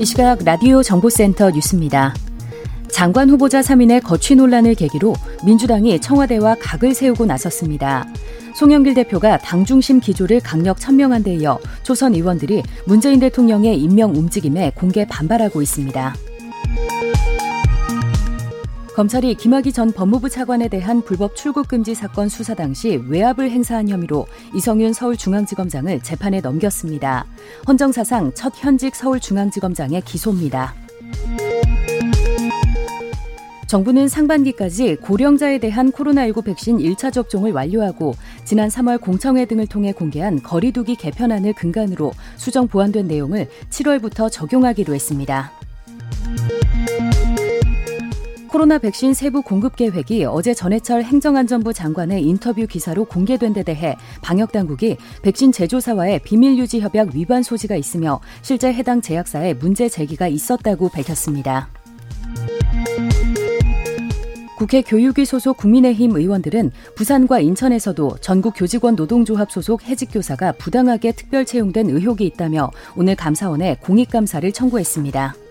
이 시각 라디오 정보센터 뉴스입니다. 장관 후보자 3인의 거취 논란을 계기로 민주당이 청와대와 각을 세우고 나섰습니다. 송영길 대표가 당 중심 기조를 강력 천명한 데 이어 초선 의원들이 문재인 대통령의 임명 움직임에 공개 반발하고 있습니다. 검찰이 김학의 전 법무부 차관에 대한 불법 출국 금지 사건 수사 당시 외압을 행사한 혐의로 이성윤 서울중앙지검장을 재판에 넘겼습니다. 헌정사상 첫 현직 서울중앙지검장의 기소입니다. 정부는 상반기까지 고령자에 대한 코로나19 백신 1차 접종을 완료하고 지난 3월 공청회 등을 통해 공개한 거리두기 개편안을 근간으로 수정 보완된 내용을 7월부터 적용하기로 했습니다. 코로나 백신 세부 공급 계획이 어제 전해철 행정안전부 장관의 인터뷰 기사로 공개된 데 대해 방역 당국이 백신 제조사와의 비밀 유지 협약 위반 소지가 있으며 실제 해당 제약사에 문제 제기가 있었다고 밝혔습니다. 국회 교육위 소속 국민의힘 의원들은 부산과 인천에서도 전국 교직원 노동조합 소속 해직교사가 부당하게 특별 채용된 의혹이 있다며 오늘 감사원에 공익감사를 청구했습니다.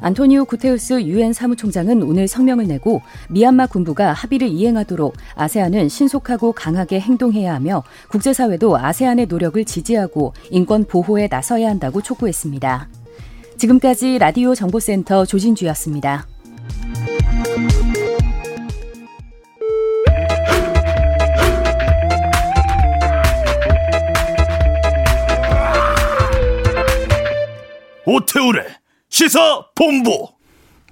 안토니오 구테우스 유엔 사무총장은 오늘 성명을 내고 미얀마 군부가 합의를 이행하도록 아세안은 신속하고 강하게 행동해야 하며 국제사회도 아세안의 노력을 지지하고 인권 보호에 나서야 한다고 촉구했습니다. 지금까지 라디오 정보센터 조진주였습니다. 오태우래 시사 본부.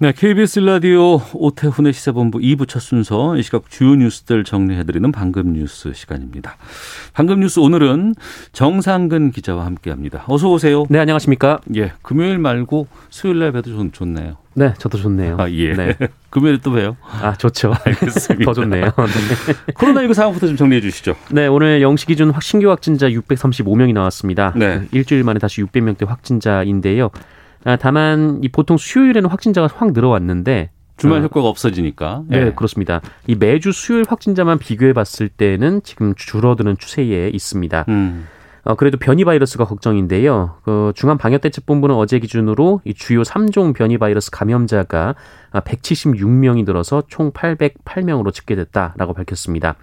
네, KBS 라디오 오태훈의 시사본부 2부 첫 순서 이 시각 주요 뉴스들 정리해드리는 방금 뉴스 시간입니다. 방금 뉴스 오늘은 정상근 기자와 함께합니다. 어서 오세요. 네, 안녕하십니까? 예, 금요일 말고 수요일 날 뵈도 좋, 좋네요. 네, 저도 좋네요. 아, 예. 네. 금요일에 또 봬요. 아, 좋죠. 알겠습니다. 더 좋네요. 네. 코로나19 상황부터 좀 정리해 주시죠. 네, 오늘 0시 기준 신규 확진자 635명이 나왔습니다. 네. 일주일 만에 다시 600명대 확진자인데요. 아, 다만 이 보통 수요일에는 확진자가 확 늘어왔는데 주말 어, 효과가 없어지니까. 네, 예. 그렇습니다. 이 매주 수요일 확진자만 비교해 봤을 때는 지금 줄어드는 추세에 있습니다. 음. 어, 그래도 변이 바이러스가 걱정인데요. 그 중앙방역대책본부는 어제 기준으로 이 주요 3종 변이 바이러스 감염자가 176명이 늘어서 총 808명으로 집계됐다라고 밝혔습니다.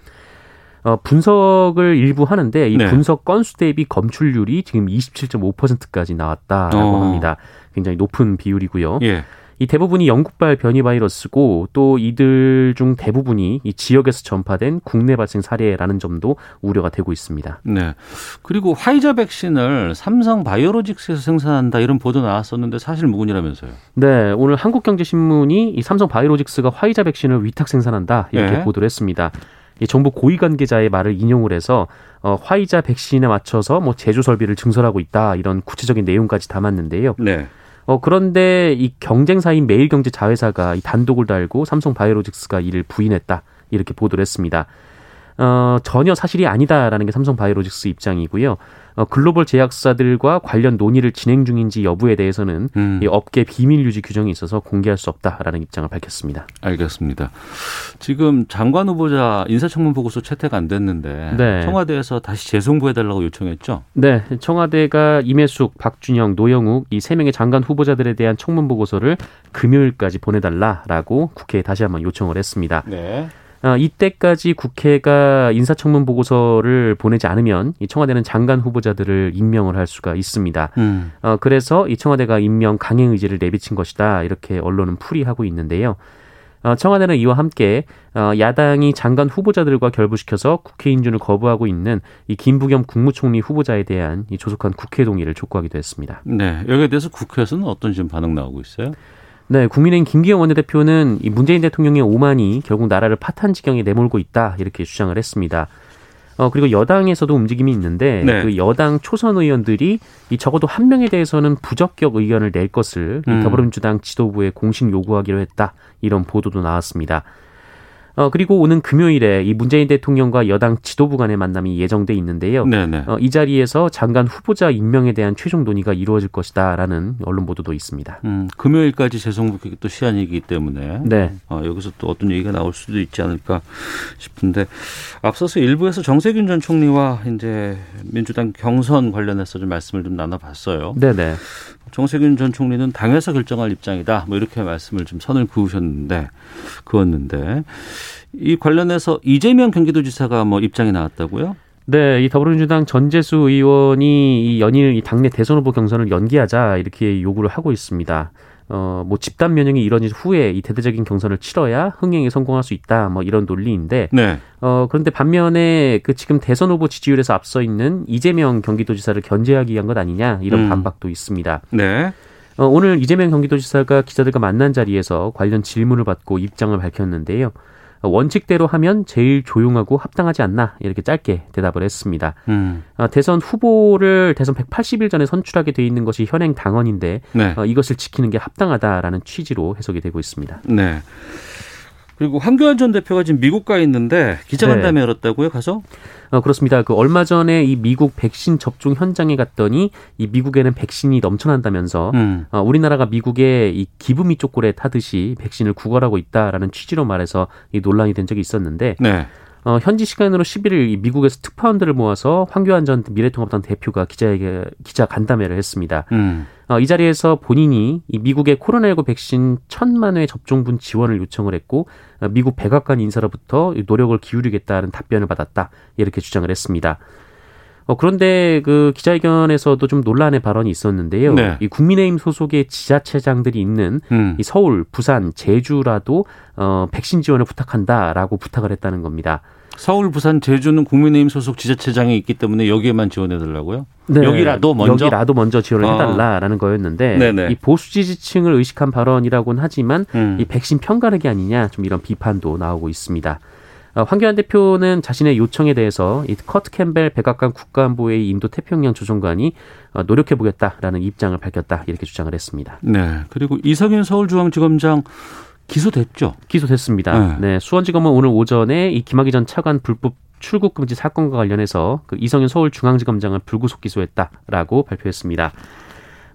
어, 분석을 일부 하는데 이 네. 분석 건수 대비 검출률이 지금 27.5%까지 나왔다라고 어. 합니다. 굉장히 높은 비율이고요. 예. 이 대부분이 영국발 변이 바이러스고 또 이들 중 대부분이 이 지역에서 전파된 국내 발생 사례라는 점도 우려가 되고 있습니다. 네. 그리고 화이자 백신을 삼성 바이오로직스에서 생산한다 이런 보도 나왔었는데 사실 무근이라면서요. 네, 오늘 한국경제신문이 이 삼성 바이오로직스가 화이자 백신을 위탁 생산한다 이렇게 네. 보도를 했습니다. 이 정부 고위 관계자의 말을 인용을 해서 어, 화이자 백신에 맞춰서 뭐 제조 설비를 증설하고 있다 이런 구체적인 내용까지 담았는데요. 네. 어, 그런데 이 경쟁사인 매일경제 자회사가 이 단독을 달고 삼성 바이오로직스가 이를 부인했다 이렇게 보도를 했습니다. 어, 전혀 사실이 아니다라는 게 삼성 바이오로직스 입장이고요. 어, 글로벌 제약사들과 관련 논의를 진행 중인지 여부에 대해서는 음. 이 업계 비밀 유지 규정이 있어서 공개할 수 없다라는 입장을 밝혔습니다. 알겠습니다. 지금 장관 후보자 인사청문 보고서 채택 안 됐는데 네. 청와대에서 다시 재송부해달라고 요청했죠. 네, 청와대가 임혜숙, 박준영, 노영욱 이 세 명의 장관 후보자들에 대한 청문 보고서를 금요일까지 보내달라라고 국회에 다시 한번 요청을 했습니다. 네. 어, 이때까지 국회가 인사청문 보고서를 보내지 않으면 이 청와대는 장관 후보자들을 임명을 할 수가 있습니다. 음. 어, 그래서 이 청와대가 임명 강행 의지를 내비친 것이다 이렇게 언론은 풀이하고 있는데요. 어, 청와대는 이와 함께 어, 야당이 장관 후보자들과 결부시켜서 국회 인준을 거부하고 있는 이 김부겸 국무총리 후보자에 대한 이 조속한 국회 동의를 촉구하기도 했습니다. 네. 여기에 대해서 국회에서는 어떤 지금 반응 나오고 있어요? 네, 국민의힘 김기영 원내대표는 이 문재인 대통령의 오만이 결국 나라를 파탄 지경에 내몰고 있다 이렇게 주장을 했습니다. 어 그리고 여당에서도 움직임이 있는데 네. 그 여당 초선 의원들이 이 적어도 한 명에 대해서는 부적격 의견을 낼 것을 이 음. 더불어민주당 지도부에 공식 요구하기로 했다 이런 보도도 나왔습니다. 어 그리고 오는 금요일에 이 문재인 대통령과 여당 지도부 간의 만남이 예정돼 있는데요. 네네. 어, 이 자리에서 장관 후보자 임명에 대한 최종 논의가 이루어질 것이다라는 언론 보도도 있습니다. 음, 금요일까지 재송국회가 또 시한이기 때문에 네. 어, 여기서 또 어떤 얘기가 나올 수도 있지 않을까 싶은데 앞서서 일부에서 정세균 전 총리와 이제 민주당 경선 관련해서 좀 말씀을 좀 나눠봤어요. 네네. 정세균 전 총리는 당에서 결정할 입장이다. 뭐 이렇게 말씀을 좀 선을 그으셨는데 그었는데 이 관련해서 이재명 경기도지사가 뭐 입장이 나왔다고요? 네, 이 더불어민주당 전재수 의원이 이 연일 이 당내 대선 후보 경선을 연기하자 이렇게 요구를 하고 있습니다. 어, 뭐 집단 면역이 이뤄진 후에 이 대대적인 경선을 치러야 흥행에 성공할 수 있다. 뭐 이런 논리인데, 네. 어, 그런데 반면에 그 지금 대선 후보 지지율에서 앞서 있는 이재명 경기도지사를 견제하기 위한 것 아니냐 이런 음. 반박도 있습니다. 네. 어, 오늘 이재명 경기도지사가 기자들과 만난 자리에서 관련 질문을 받고 입장을 밝혔는데요. 어, 원칙대로 하면 제일 조용하고 합당하지 않나 이렇게 짧게 대답을 했습니다. 음. 어, 대선 후보를 대선 180일 전에 선출하게 돼 있는 것이 현행 당원인데 네. 어, 이것을 지키는 게 합당하다라는 취지로 해석이 되고 있습니다. 네. 그리고 황교안 전 대표가 지금 미국 가 있는데 기자간담회 열었다고요? 가서? 어, 그렇습니다. 그 얼마 전에 이 미국 백신 접종 현장에 갔더니 이 미국에는 백신이 넘쳐난다면서 음. 어, 우리나라가 미국에 이 기부미 쪼꼬레 타듯이 백신을 구걸하고 있다라는 취지로 말해서 이 논란이 된 적이 있었는데 네. 어, 현지 시간으로 11일 이 미국에서 특파원들을 모아서 황교안 전 미래통합당 대표가 기자에게 기자 간담회를 했습니다. 음. 어, 이 자리에서 본인이 이 미국의 코로나19 백신 천만 회 접종분 지원을 요청을 했고 어, 미국 백악관 인사로부터 이 노력을 기울이겠다는 답변을 받았다 이렇게 주장을 했습니다. 어, 그런데 그 기자회견에서도 좀 논란의 발언이 있었는데요. 네. 이 국민의힘 소속의 지자체장들이 있는 음. 이 서울, 부산, 제주라도 어, 백신 지원을 부탁한다라고 부탁을 했다는 겁니다. 서울, 부산, 제주는 국민의힘 소속 지자체장이 있기 때문에 여기에만 지원해 달라고요? 네. 여기라도 먼저? 여기라도 먼저 지원을 아. 해달라라는 거였는데 네네. 이 보수 지지층을 의식한 발언이라고는 하지만 음. 이 백신 편가르기 아니냐 좀 이런 비판도 나오고 있습니다. 어, 황교안 대표는 자신의 요청에 대해서 이 커트 캠벨 백악관 국가안보회의 인도 태평양 조정관이 어, 노력해 보겠다라는 입장을 밝혔다 이렇게 주장을 했습니다. 네. 그리고 이성윤 서울중앙지검장 기소됐죠? 기소됐습니다. 네, 수원지검은 오늘 오전에 이 김학의 전 차관 불법 출국 금지 사건과 관련해서 그 이성윤 서울중앙지검장을 불구속 기소했다라고 발표했습니다.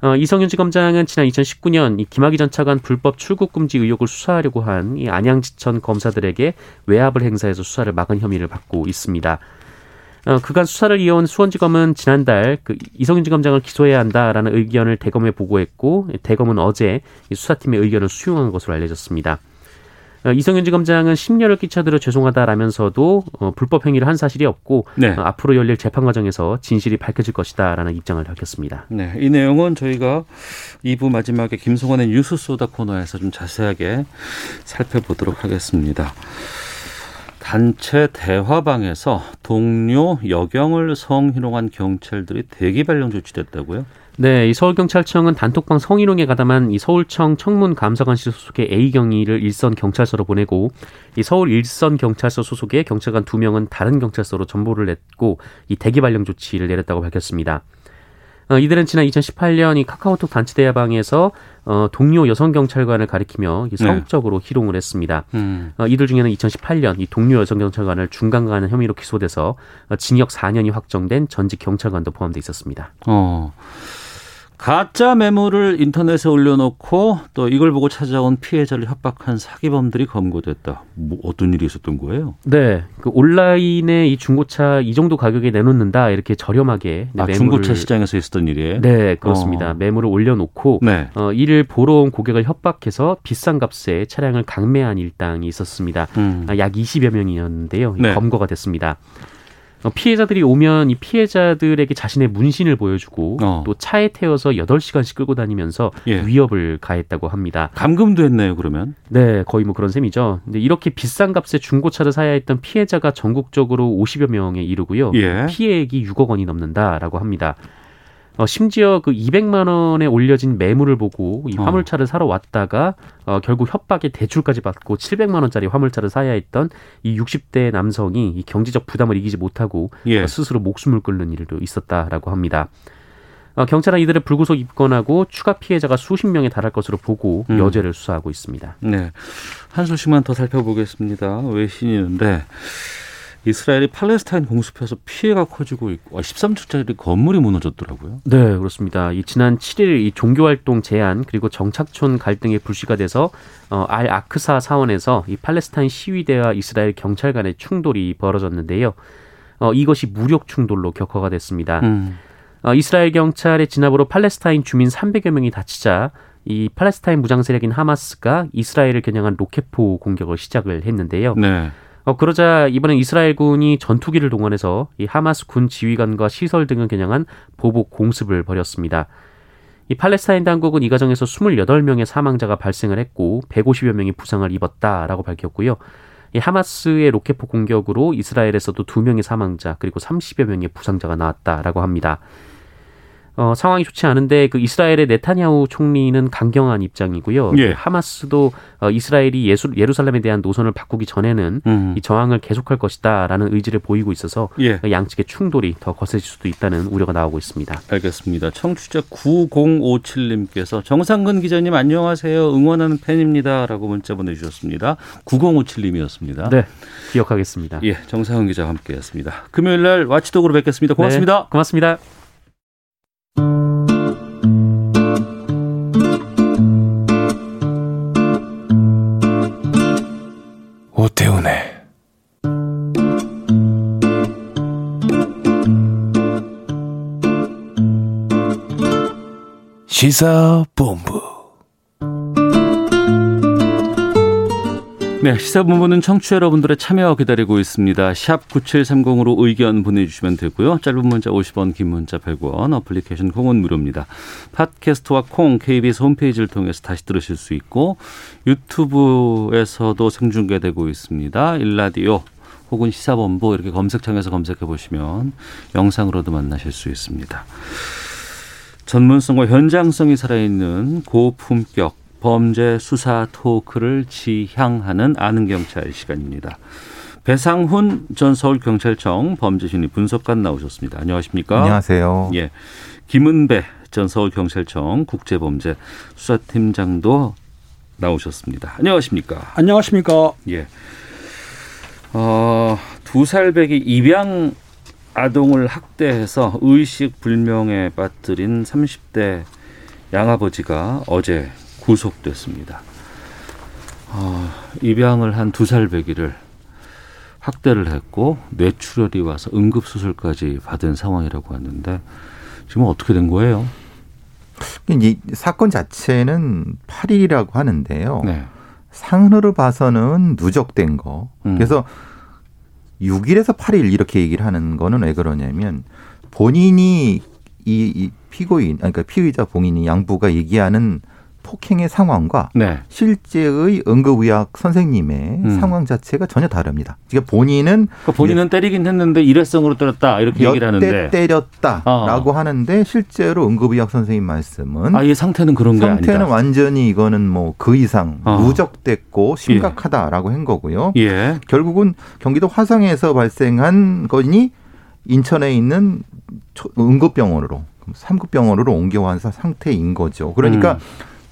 어, 이성윤 지검장은 지난 2019년 이 김학의 전 차관 불법 출국 금지 의혹을 수사하려고 한 이 안양지천 검사들에게 외압을 행사해서 수사를 막은 혐의를 받고 있습니다. 어, 그간 수사를 이어온 수원지검은 지난달 그 이성윤 지검장을 기소해야 한다라는 의견을 대검에 보고했고 대검은 어제 이 수사팀의 의견을 수용한 것으로 알려졌습니다. 어, 이성윤 지검장은 심려를 끼쳐드려 죄송하다라면서도 어, 불법 행위를 한 사실이 없고 네. 어, 앞으로 열릴 재판 과정에서 진실이 밝혀질 것이다라는 입장을 밝혔습니다. 네. 이 내용은 저희가 2부 마지막에 김성원의 뉴스 소다 코너에서 좀 자세하게 살펴보도록 하겠습니다. 단체 대화방에서 동료 여경을 성희롱한 경찰들이 대기 발령 조치됐다고요? 네, 이 서울경찰청은 단톡방 성희롱에 가담한 이 서울청 청문 감사관실 소속의 A 경위를 일선 경찰서로 보내고 이 서울 일선 경찰서 소속의 경찰관 두 명은 다른 경찰서로 전보를 냈고 이 대기 발령 조치를 내렸다고 밝혔습니다. 어, 이들은 지난 2018년 이 카카오톡 단체 대화방에서 어, 동료 여성 경찰관을 가리키며 이 성적으로 희롱을 했습니다. 음. 어, 이들 중에는 2018년 이 동료 여성 경찰관을 중간가하는 혐의로 기소돼서 어, 징역 4년이 확정된 전직 경찰관도 포함돼 있었습니다. 어. 가짜 매물을 인터넷에 올려놓고 또 이걸 보고 찾아온 피해자를 협박한 사기범들이 검거됐다. 뭐 어떤 일이 있었던 거예요? 네, 그 온라인에 이 중고차 이 정도 가격에 내놓는다 이렇게 저렴하게 네, 아, 매물을- 중고차 시장에서 있었던 일이에요? 네, 그렇습니다. 어. 매물을 올려놓고 네. 어, 이를 보러 온 고객을 협박해서 비싼 값에 차량을 강매한 일당이 있었습니다. 음. 아, 약 20여 명이었는데요. 이 네. 검거가 됐습니다. 어, 피해자들이 오면 이 피해자들에게 자신의 문신을 보여주고 어. 또 차에 태워서 8시간씩 끌고 다니면서 예. 위협을 가했다고 합니다. 감금도 했네요, 그러면. 네, 거의 뭐 그런 셈이죠. 근데 이렇게 비싼 값에 중고차를 사야 했던 피해자가 전국적으로 50여 명에 이르고요. 예. 피해액이 6억 원이 넘는다라고 합니다. 어, 심지어 그 200만 원에 올려진 매물을 보고 이 어. 화물차를 사러 왔다가 어, 결국 협박에 대출까지 받고 700만 원짜리 화물차를 사야 했던 이 60대 남성이 이 경제적 부담을 이기지 못하고 예. 어, 스스로 목숨을 끊는 일도 있었다라고 합니다. 어, 경찰은 이들을 불구속 입건하고 추가 피해자가 수십 명에 달할 것으로 보고 음. 여죄를 수사하고 있습니다. 네. 한 소식만 더 살펴보겠습니다. 외신이는데 이스라엘이 팔레스타인 공습해서 피해가 커지고 있고 아, 13층짜리 건물이 무너졌더라고요. 네, 그렇습니다. 이 지난 7일 이 종교 활동 제한 그리고 정착촌 갈등이 불씨가 돼서 어, 알 아크사 사원에서 이 팔레스타인 시위대와 이스라엘 경찰 간의 충돌이 벌어졌는데요. 어, 이것이 무력 충돌로 격화가 됐습니다. 음. 어, 이스라엘 경찰의 진압으로 팔레스타인 주민 300여 명이 다치자 이 팔레스타인 무장 세력인 하마스가 이스라엘을 겨냥한 로켓포 공격을 시작을 했는데요. 네. 어, 그러자 이번엔 이스라엘군이 전투기를 동원해서 이 하마스 군 지휘관과 시설 등을 겨냥한 보복 공습을 벌였습니다. 이 팔레스타인 당국은 이 과정에서 28명의 사망자가 발생을 했고 150여 명이 부상을 입었다라고 밝혔고요. 이 하마스의 로켓포 공격으로 이스라엘에서도 2명의 사망자 그리고 30여 명의 부상자가 나왔다라고 합니다. 어, 상황이 좋지 않은데 그 이스라엘의 네타냐후 총리는 강경한 입장이고요. 예. 하마스도 어, 이스라엘이 예수, 예루살렘에 대한 노선을 바꾸기 전에는 음. 이 저항을 계속할 것이다라는 의지를 보이고 있어서 예. 양측의 충돌이 더 거세질 수도 있다는 우려가 나오고 있습니다. 알겠습니다. 청취자 9057님께서 정상근 기자님 안녕하세요. 응원하는 팬입니다라고 문자 보내주셨습니다. 9057님이었습니다. 네, 기억하겠습니다. 예, 정상근 기자와 함께했습니다. 금요일 날 와치독으로 뵙겠습니다. 고맙습니다. 네, 고맙습니다. 시사본부 네, 시사본부는 청취자 여러분들의 참여 기다리고 있습니다. 샵 9730으로 의견 보내주시면 되고요. 짧은 문자 50원, 긴 문자 100원, 어플리케이션 콩은 무료입니다. 팟캐스트와 콩, KBS 홈페이지를 통해서 다시 들으실 수 있고 유튜브에서도 생중계되고 있습니다. 일라디오 혹은 시사본부 이렇게 검색창에서 검색해 보시면 영상으로도 만나실 수 있습니다. 전문성과 현장성이 살아있는 고품격 범죄 수사 토크를 지향하는 아는 경찰 시간입니다. 배상훈 전 서울경찰청 범죄심리 분석관 나오셨습니다. 안녕하십니까? 안녕하세요. 예. 김은배 전 서울경찰청 국제범죄 수사팀장도 나오셨습니다. 안녕하십니까? 안녕하십니까. 예. 어, 두 살 배기 입양 아동을 학대해서 의식 불명에 빠뜨린 30대 양아버지가 어제 구속됐습니다. 어, 입양을 한 두 살 배기를 학대를 했고 뇌출혈이 와서 응급 수술까지 받은 상황이라고 하는데 지금 어떻게 된 거예요? 이 사건 자체는 8일이라고 하는데요. 네. 상으로 봐서는 누적된 거. 음. 그래서 6일에서 8일 이렇게 얘기를 하는 거는 왜 그러냐면 본인이 이, 이 피고인, 그러니까 피의자 본인이 양부가 얘기하는 폭행의 상황과 네. 실제의 응급의학 선생님의 음. 상황 자체가 전혀 다릅니다. 그러니까 본인은 그러니까 본인은 때리긴 했는데 일회성으로 때렸다 이렇게 얘기를 하는데 때렸다라고 어. 하는데 실제로 응급의학 선생님 말씀은 아예 상태는 그런 게 상태는 아니다. 완전히 이거는 뭐 그 이상 어. 누적됐고 심각하다라고 한 거고요. 예. 결국은 경기도 화성에서 발생한 거니 인천에 있는 초- 응급병원으로 3급 병원으로 옮겨와서 상태인 거죠. 그러니까 음.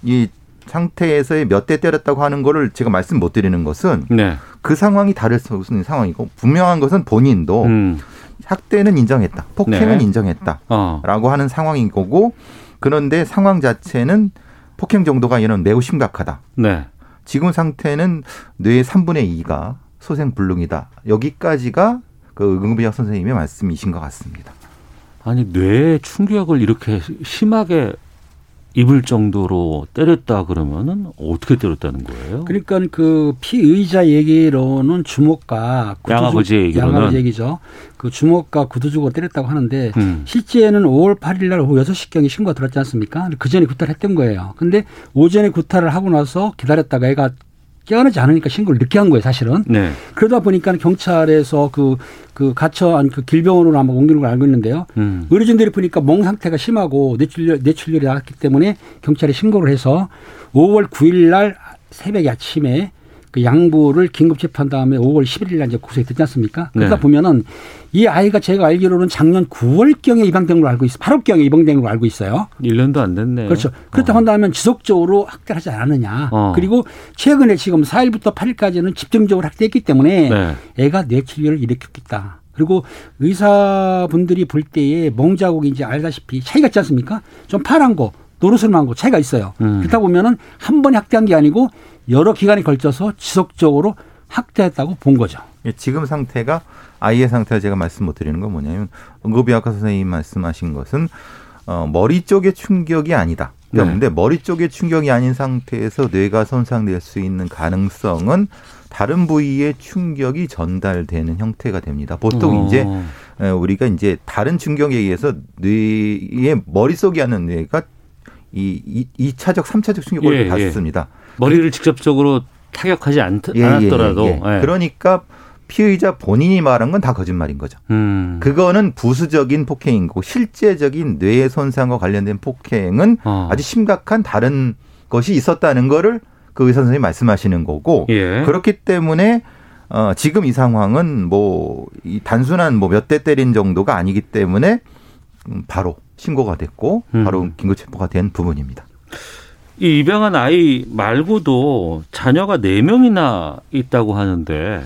이 상태에서의 몇 대 때렸다고 하는 거를 제가 말씀 못 드리는 것은 네. 그 상황이 다를 수 있는 상황이고 분명한 것은 본인도 음. 학대는 인정했다. 폭행은 네. 인정했다. 어. 라고 하는 상황인 거고 그런데 상황 자체는 폭행 정도가 얘는 매우 심각하다. 네. 지금 상태는 뇌의 3분의 2가 소생불능이다. 여기까지가 그 응급의학 선생님의 말씀이신 것 같습니다. 아니 뇌에 충격을 이렇게 심하게 입을 정도로 때렸다 그러면은 어떻게 때렸다는 거예요? 그러니까 그 피의자 얘기로는 주먹과 구두 양아버지 얘기로는? 양아버지 얘기죠. 그 주먹과 구두 주고 때렸다고 하는데 음. 실제는 5월 8일 날 오후 6시경에 신고가 들었지 않습니까? 그 전에 구타를 했던 거예요. 근데 오전에 구타를 하고 나서 기다렸다가 애가 깨어나지 않으니까 신고를 늦게 한 거예요, 사실은. 네. 그러다 보니까 경찰에서 그, 그 갇혀 한 그 길병원으로 아마 옮기는 걸 알고 있는데요. 음. 의료진들이 보니까 멍 상태가 심하고 뇌출혈, 뇌출혈이 나왔기 때문에 경찰에 신고를 해서 5월 9일 날 새벽 아침에 그 양부를 긴급 재판 다음에 5월 11일 날 이제 구속이 됐지 않습니까? 그러다 네. 보면은 이 아이가 제가 알기로는 작년 9월경에 입양된 걸로 알고 있어요. 8월경에 입양된 걸로 알고 있어요. 1년도 안 됐네요. 그렇죠. 그렇다고 한다면 지속적으로 학대를 하지 않았느냐. 어. 그리고 최근에 지금 4일부터 8일까지는 집중적으로 학대했기 때문에 네. 애가 뇌출혈을 일으켰겠다. 그리고 의사분들이 볼 때에 멍자국이 이제 알다시피 차이가 있지 않습니까? 좀 파란 거, 노르스름한 거 차이가 있어요. 음. 그렇다 보면은 한 번에 학대한 게 아니고 여러 기간에 걸쳐서 지속적으로 학대했다고 본 거죠. 예, 지금 상태가 아이의 상태가 제가 말씀 못 드리는 건 뭐냐면 응급의학과 선생님 말씀하신 것은 어, 머리 쪽의 충격이 아니다. 네. 그런데 머리 쪽의 충격이 아닌 상태에서 뇌가 손상될 수 있는 가능성은 다른 부위의 충격이 전달되는 형태가 됩니다. 보통 어. 이제 에, 우리가 이제 다른 충격에 의해서 뇌의 머릿속에 하는 뇌가 이, 이, 이차적삼차적 충격을 예, 예. 받습니다. 머리를 직접적으로 타격하지 않, 예, 예, 않았더라도. 예, 예. 예. 그러니까 피의자 본인이 말한 건 다 거짓말인 거죠. 음. 그거는 부수적인 폭행인 거고 실제적인 뇌 손상과 관련된 폭행은 어. 아주 심각한 다른 것이 있었다는 거를 그 의사 선생님이 말씀하시는 거고 예. 그렇기 때문에 어 지금 이 상황은 뭐 이 단순한 뭐 몇 대 때린 정도가 아니기 때문에 음, 바로 신고가 됐고 음. 바로 긴급 체포가 된 부분입니다. 이 입양한 아이 말고도 자녀가 네명이나 있다고 하는데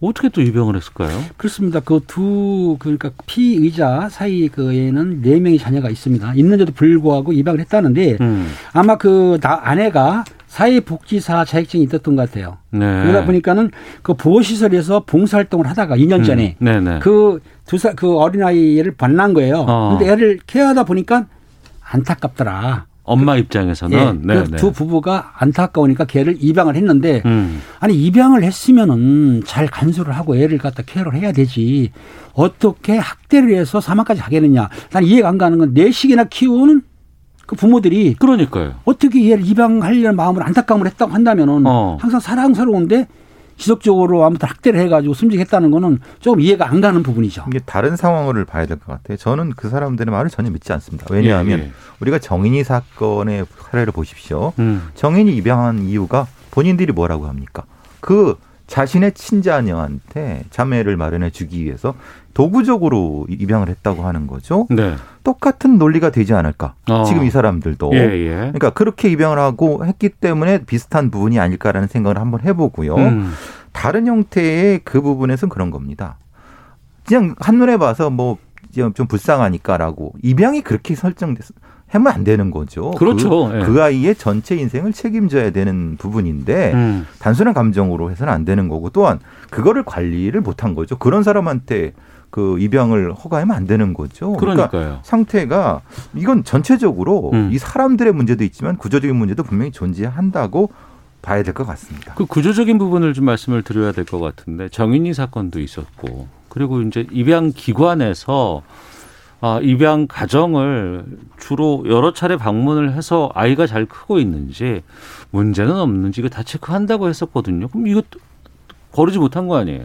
어떻게 또 입양을 했을까요? 그렇습니다. 그 두 그러니까 피의자 사이 그에는 네 명의 자녀가 있습니다. 있는데도 불구하고 입양을 했다는데 음. 아마 그 나, 아내가 사회복지사 자격증이 있었던 것 같아요. 네. 그러다 보니까는 그 보호시설에서 봉사활동을 하다가 2년 전에 음. 네네. 그두살그 어린아이를 만난 거예요. 어. 근데 애를 케어하다 보니까 안타깝더라. 엄마 입장에서는 예. 그 두 부부가 안타까우니까 걔를 입양을 했는데 음. 아니 입양을 했으면은 잘 간수를 하고 애를 갖다 케어를 해야 되지 어떻게 학대를 해서 사망까지 하겠느냐 난 이해가 안 가는 건 내식이나 키우는 그 부모들이 그러니까요. 어떻게 얘를 입양하려는 마음으로 안타까움을 했다고 한다면은 어. 항상 사랑스러운데 지속적으로 아무튼 학대를 해가지고 숨지겠다는 거는 조금 이해가 안 가는 부분이죠. 이게 다른 상황을 봐야 될 것 같아요. 저는 그 사람들의 말을 전혀 믿지 않습니다. 왜냐하면 예, 예. 우리가 정인이 사건의 사례를 보십시오. 음. 정인이 입양한 이유가 본인들이 뭐라고 합니까? 그 자신의 친자녀한테 자매를 마련해 주기 위해서 도구적으로 입양을 했다고 하는 거죠. 네. 똑같은 논리가 되지 않을까? 어. 지금 이 사람들도. 예, 예. 그러니까 그렇게 입양을 하고 했기 때문에 비슷한 부분이 아닐까라는 생각을 한번 해보고요. 음. 다른 형태의 그 부분에서는 그런 겁니다. 그냥 한눈에 봐서 뭐 좀 불쌍하니까라고 입양이 그렇게 설정돼서 하면 안 되는 거죠. 그렇죠. 그, 예. 그 아이의 전체 인생을 책임져야 되는 부분인데 음. 단순한 감정으로 해서는 안 되는 거고 또한 그거를 관리를 못한 거죠. 그런 사람한테 그 입양을 허가하면 안 되는 거죠. 그러니까 그러니까요. 상태가 이건 전체적으로 음. 이 사람들의 문제도 있지만 구조적인 문제도 분명히 존재한다고 봐야 될 것 같습니다. 그 구조적인 부분을 좀 말씀을 드려야 될 것 같은데 정인이 사건도 있었고 그리고 이제 입양 기관에서 아, 입양 가정을 주로 여러 차례 방문을 해서 아이가 잘 크고 있는지 문제는 없는지 이거 다 체크한다고 했었거든요. 그럼 이거 거르지 못한 거 아니에요?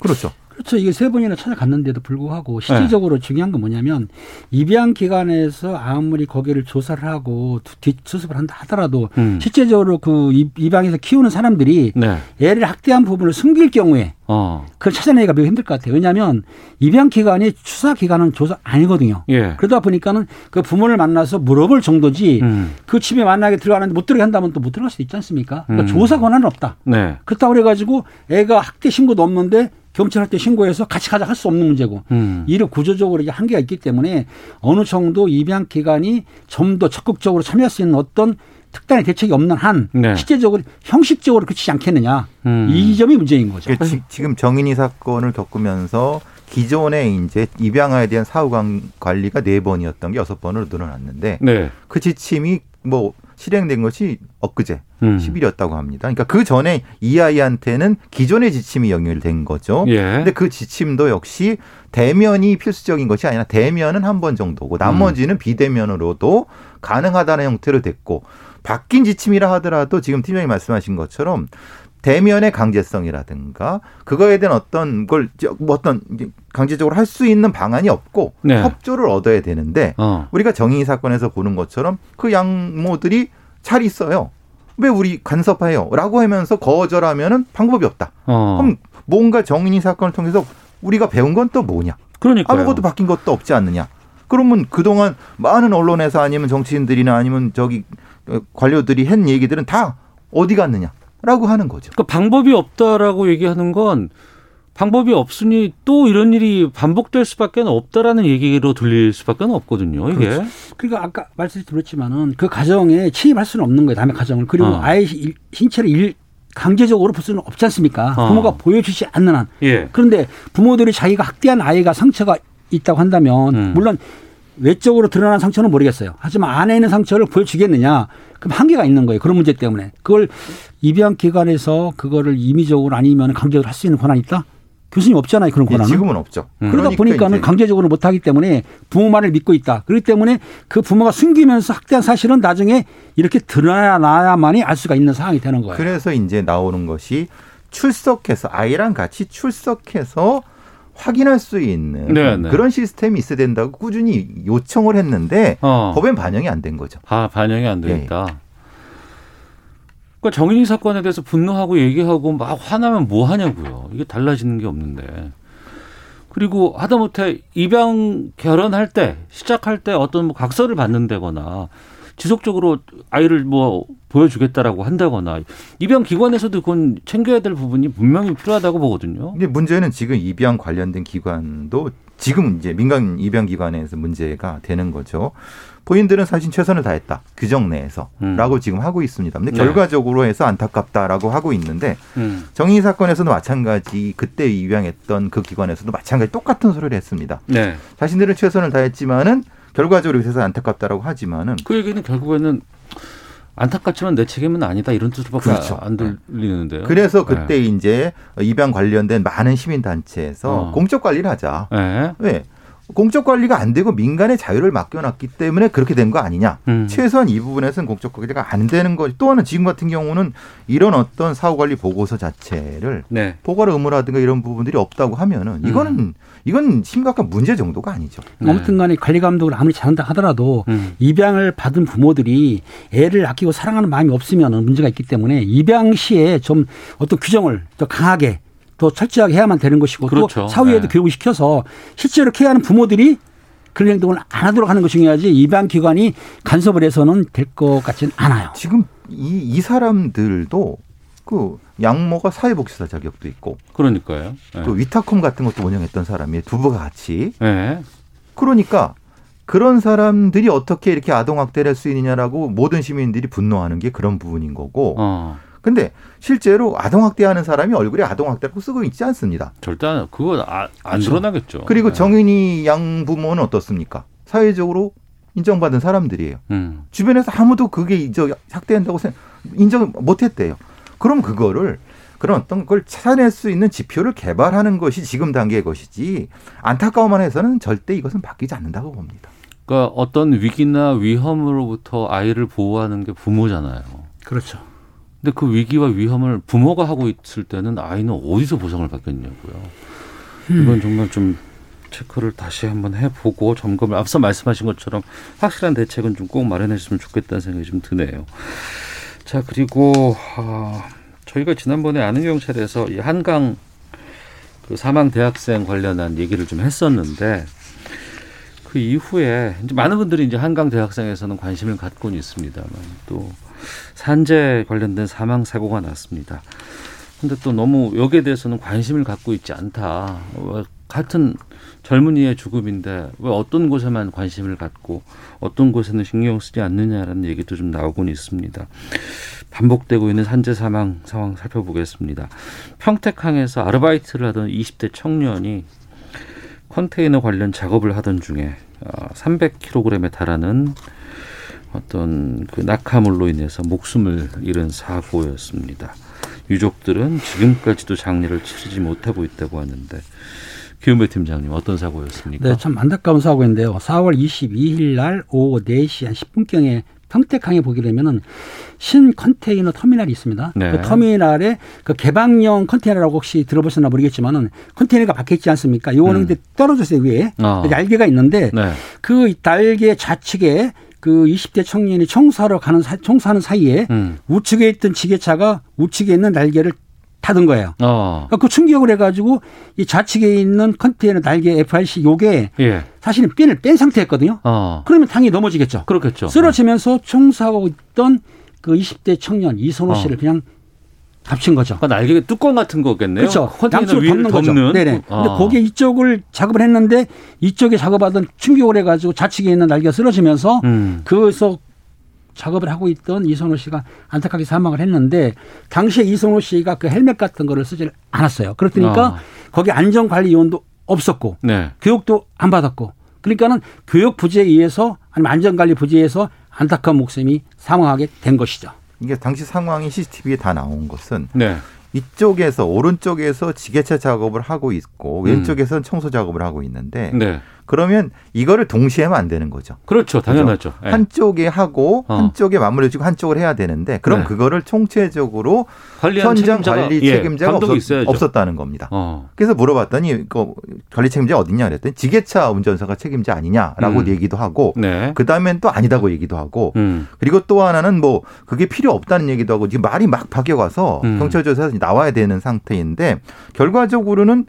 그렇죠. 그렇죠. 이게 세 번이나 찾아갔는데도 네. 불구하고 실질적으로 중요한 건 뭐냐면 입양 기관에서 아무리 거기를 조사를 하고 뒷수습을 한다 하더라도 음. 실제적으로 그 입- 입양에서 키우는 사람들이 네. 애를 학대한 부분을 숨길 경우에 어. 그걸 찾아내기가 매우 힘들 것 같아요. 왜냐하면 입양 기관이 추사 기관은 조사 아니거든요. 예. 그러다 보니까는 그 부모를 만나서 물어볼 정도지 음. 그 집에 만나게 들어가는데 못 들어게 한다면 또 못 들어갈 수도 있지 않습니까? 그러니까 음. 조사 권한은 없다. 네. 그렇다고 그래가지고 애가 학대 신고도 없는데 경찰한테 신고해서 같이 가자 할 수 없는 문제고 음. 이를 구조적으로 이게 한계가 있기 때문에 어느 정도 입양 기관이 좀 더 적극적으로 참여할 수 있는 어떤 특단의 대책이 없는 한 네. 실제적으로 형식적으로 그치지 않겠느냐 음. 이 점이 문제인 거죠. 지- 지금 정인이 사건을 겪으면서 기존에 이제 입양아에 대한 사후 관- 관리가 네 번이었던 게 여섯 번으로 늘어났는데 네. 그 지침이 뭐 실행된 것이 엊그제 음. 10일이었다고 합니다. 그러니까 그 전에 이 아이한테는 기존의 지침이 연결된 거죠. 예. 근데 그 지침도 역시 대면이 필수적인 것이 아니라 대면은 한 번 정도고 나머지는 비대면으로도 가능하다는 형태로 됐고 바뀐 지침이라 하더라도 지금 팀장이 말씀하신 것처럼 대면의 강제성이라든가 그거에 대한 어떤 걸뭐 어떤 강제적으로 할 수 있는 방안이 없고 네. 협조를 얻어야 되는데 어. 우리가 정의 사건에서 보는 것처럼 그 양모들이 잘 있어요. 왜 우리 간섭해요? 라고 하면서 거절하면은 방법이 없다. 어. 그럼 뭔가 정인이 사건을 통해서 우리가 배운 건 또 뭐냐? 그러니까요. 아무것도 바뀐 것도 없지 않느냐? 그러면 그동안 많은 언론에서 아니면 정치인들이나 아니면 저기 어, 관료들이 한 얘기들은 다 어디 갔느냐? 라고 하는 거죠. 그러니까 방법이 없다라고 얘기하는 건 방법이 없으니 또 이런 일이 반복될 수밖에 없다라는 얘기로 들릴 수밖에 없거든요. 이게. 그렇죠. 그러니까 아까 말씀드렸지만은 그 가정에 침입할 수는 없는 거예요. 남의 가정을. 그리고 어. 아예 일- 신체를 일, 강제적으로 볼 수는 없지 않습니까? 어. 부모가 보여주지 않는 한. 예. 그런데 부모들이 자기가 학대한 아이가 상처가 있다고 한다면 음. 물론 외적으로 드러난 상처는 모르겠어요. 하지만 안에 있는 상처를 보여주겠느냐? 그럼 한계가 있는 거예요. 그런 문제 때문에. 그걸 입양 기관에서 그거를 임의적으로 아니면 강제적으로 할 수 있는 권한이 있다? 교수님 없잖아요. 그런 예, 권한은. 지금은 없죠. 음. 그러다 보니까는 이제 강제적으로 못하기 때문에 부모 말을 믿고 있다. 그렇기 때문에 그 부모가 숨기면서 학대한 사실은 나중에 이렇게 드러나야만이 알 수가 있는 상황이 되는 거예요. 그래서 이제 나오는 것이 출석해서 아이랑 같이 출석해서 확인할 수 있는 네, 네. 그런 시스템이 있어야 된다고 꾸준히 요청을 했는데 어. 법엔 반영이 안 된 거죠. 아, 반영이 안 예. 되니까. 그러니까 정인이 사건에 대해서 분노하고 얘기하고 막 화나면 뭐 하냐고요. 이게 달라지는 게 없는데. 그리고 하다못해 입양 결혼할 때 시작할 때 어떤 뭐 각서를 받는다거나 지속적으로 아이를 뭐 보여주겠다라고 한다거나 입양 기관에서도 그건 챙겨야 될 부분이 분명히 필요하다고 보거든요. 근데 문제는 지금 입양 관련된 기관도 지금 이제 민간 입양 기관에서 문제가 되는 거죠. 본인들은 사실 최선을 다했다. 규정 내에서라고 음. 지금 하고 있습니다. 근데 네. 결과적으로 해서 안타깝다라고 하고 있는데 음. 정의 사건에서도 마찬가지 그때 입양했던 그 기관에서도 마찬가지 똑같은 소리를 했습니다. 네. 자신들은 최선을 다했지만은 결과적으로 그래서 안타깝다라고 하지만은 그 얘기는 결국에는 안타깝지만 내 책임은 아니다 이런 뜻밖에 그렇죠. 안 들리는데요. 그래서 그때 네. 이제 입양 관련된 많은 시민 단체에서 어. 공적 관리를 하자. 네. 왜? 공적 관리가 안 되고 민간의 자유를 맡겨놨기 때문에 그렇게 된 거 아니냐. 음. 최소한 이 부분에서는 공적 관리가 안 되는 거. 또 하나 지금 같은 경우는 이런 어떤 사후 관리 보고서 자체를 네. 포괄 의무라든가 이런 부분들이 없다고 하면은 이거는 음. 이건 심각한 문제 정도가 아니죠. 네. 아무튼 간에 관리 감독을 아무리 잘한다 하더라도 음. 입양을 받은 부모들이 애를 아끼고 사랑하는 마음이 없으면 문제가 있기 때문에 입양 시에 좀 어떤 규정을 더 강하게 더 철저하게 해야만 되는 것이고 그렇죠. 또 사후에도 네. 교육을 시켜서 실제로 케어하는 부모들이 그런 행동을 안 하도록 하는 것이 중요하지 입양 기관이 간섭을 해서는 될 것 같지는 않아요. 지금 이, 이 사람들도 그 양모가 사회복지사 자격도 있고 그러니까요. 네. 그 위타콤 같은 것도 운영했던 사람이 두부가 같이 네. 그러니까 그런 사람들이 어떻게 이렇게 아동 학대를 할 수 있느냐라고 모든 시민들이 분노하는 게 그런 부분인 거고. 어. 근데 실제로 아동 학대하는 사람이 얼굴에 아동 학대라고 쓰고 있지 않습니다. 절대 안- 그거 아, 안 그렇죠. 드러나겠죠. 그리고 네. 정인이 양 부모는 어떻습니까? 사회적으로 인정받은 사람들이에요. 음. 주변에서 아무도 그게 이제 학대한다고 생각- 인정을 못했대요. 그럼 그거를 그런 어떤 걸 찾아낼 수 있는 지표를 개발하는 것이 지금 단계의 것이지 안타까움만 해서는 절대 이것은 바뀌지 않는다고 봅니다. 그러니까 어떤 위기나 위험으로부터 아이를 보호하는 게 부모잖아요. 그렇죠. 근데 그 위기와 위험을 부모가 하고 있을 때는 아이는 어디서 보상을 받겠냐고요. 이건 정말 좀 체크를 다시 한번 해보고 점검을 앞서 말씀하신 것처럼 확실한 대책은 좀 꼭 마련했으면 좋겠다는 생각이 좀 드네요. 자 그리고 아, 저희가 지난번에 아는 경찰에서 이 한강 그 사망 대학생 관련한 얘기를 좀 했었는데 그 이후에 이제 많은 분들이 이제 한강 대학생에서는 관심을 갖고는 있습니다만 또 산재 관련된 사망 사고가 났습니다. 근데 또 너무 여기에 대해서는 관심을 갖고 있지 않다. 왜 같은 젊은이의 죽음인데 왜 어떤 곳에만 관심을 갖고 어떤 곳에는 신경 쓰지 않느냐라는 얘기도 좀 나오곤 있습니다. 반복되고 있는 산재 사망 상황 살펴보겠습니다. 평택항에서 아르바이트를 하던 20대 청년이 컨테이너 관련 작업을 하던 중에 300kg에 달하는 어떤 그 낙하물로 인해서 목숨을 잃은 사고였습니다. 유족들은 지금까지도 장례를 치르지 못하고 있다고 하는데 기은배 팀장님 어떤 사고였습니까? 네, 참 안타까운 사고인데요. 4월 22일 날 오후 4시 한 10분경에 평택항에 보게 되면은 신 컨테이너 터미널이 있습니다. 네. 그 터미널에 그 개방형 컨테이너라고 혹시 들어보셨나 모르겠지만은 컨테이너가 박혀 있지 않습니까? 요거는 음. 근데 떨어졌어요 위에 어. 날개가 있는데 네. 그 날개 좌측에 그 20대 청년이 청소하러 가는 사, 청소하는 사이에 음. 우측에 있던 지게차가 우측에 있는 날개를 닫은 거예요. 어. 그러니까 그 충격을 해가지고 이 좌측에 있는 컨테이너 날개 FRC 요게 예. 사실은 핀을 뺀 상태였거든요. 어. 그러면 당이 넘어지겠죠. 그렇겠죠. 쓰러지면서 청소하고 있던 그 20대 청년 이선호 어. 씨를 그냥 덮친 거죠. 그러니까 날개 뚜껑 같은 거겠네요. 그렇죠. 위를 덮는 거죠. 덮는. 네네. 아. 근데 거기에 이쪽을 작업을 했는데 이쪽에 작업하던 충격을 해가지고 좌측에 있는 날개가 쓰러지면서 음. 그에서 작업을 하고 있던 이선호 씨가 안타깝게 사망을 했는데 당시에 이선호 씨가 그 헬멧 같은 거를 쓰질 않았어요. 그렇다니까 아. 거기 안전관리 요원도 없었고 네. 교육도 안 받았고 그러니까는 교육 부재에 의해서 아니면 안전관리 부재에 의해서 안타까운 목숨이 사망하게 된 것이죠. 이게 당시 상황이 CCTV에 다 나온 것은 네. 이쪽에서 오른쪽에서 지게차 작업을 하고 있고 왼쪽에서는 청소 작업을 하고 있는데 음. 네. 그러면 이거를 동시에 하면 안 되는 거죠. 그렇죠. 당연하죠. 예. 한쪽에 하고 어. 한쪽에 마무리를 지고 한쪽을 해야 되는데 그럼 네. 그거를 총체적으로 현장 책임자가- 관리 예, 책임자가 감독이 없었. 없었 다는 겁니다. 어. 그래서 물어봤더니 그 관리 책임자 어딨냐 그랬더니 지게차 운전사가 책임자 아니냐라고 음. 얘기도 하고 네. 그 다음엔 또 아니다고 얘기도 하고 음. 그리고 또 하나는 뭐 그게 필요 없다는 얘기도 하고 지금 말이 막 바뀌어가서 음. 경찰 조사에서 나와야 되는 상태인데 결과적으로는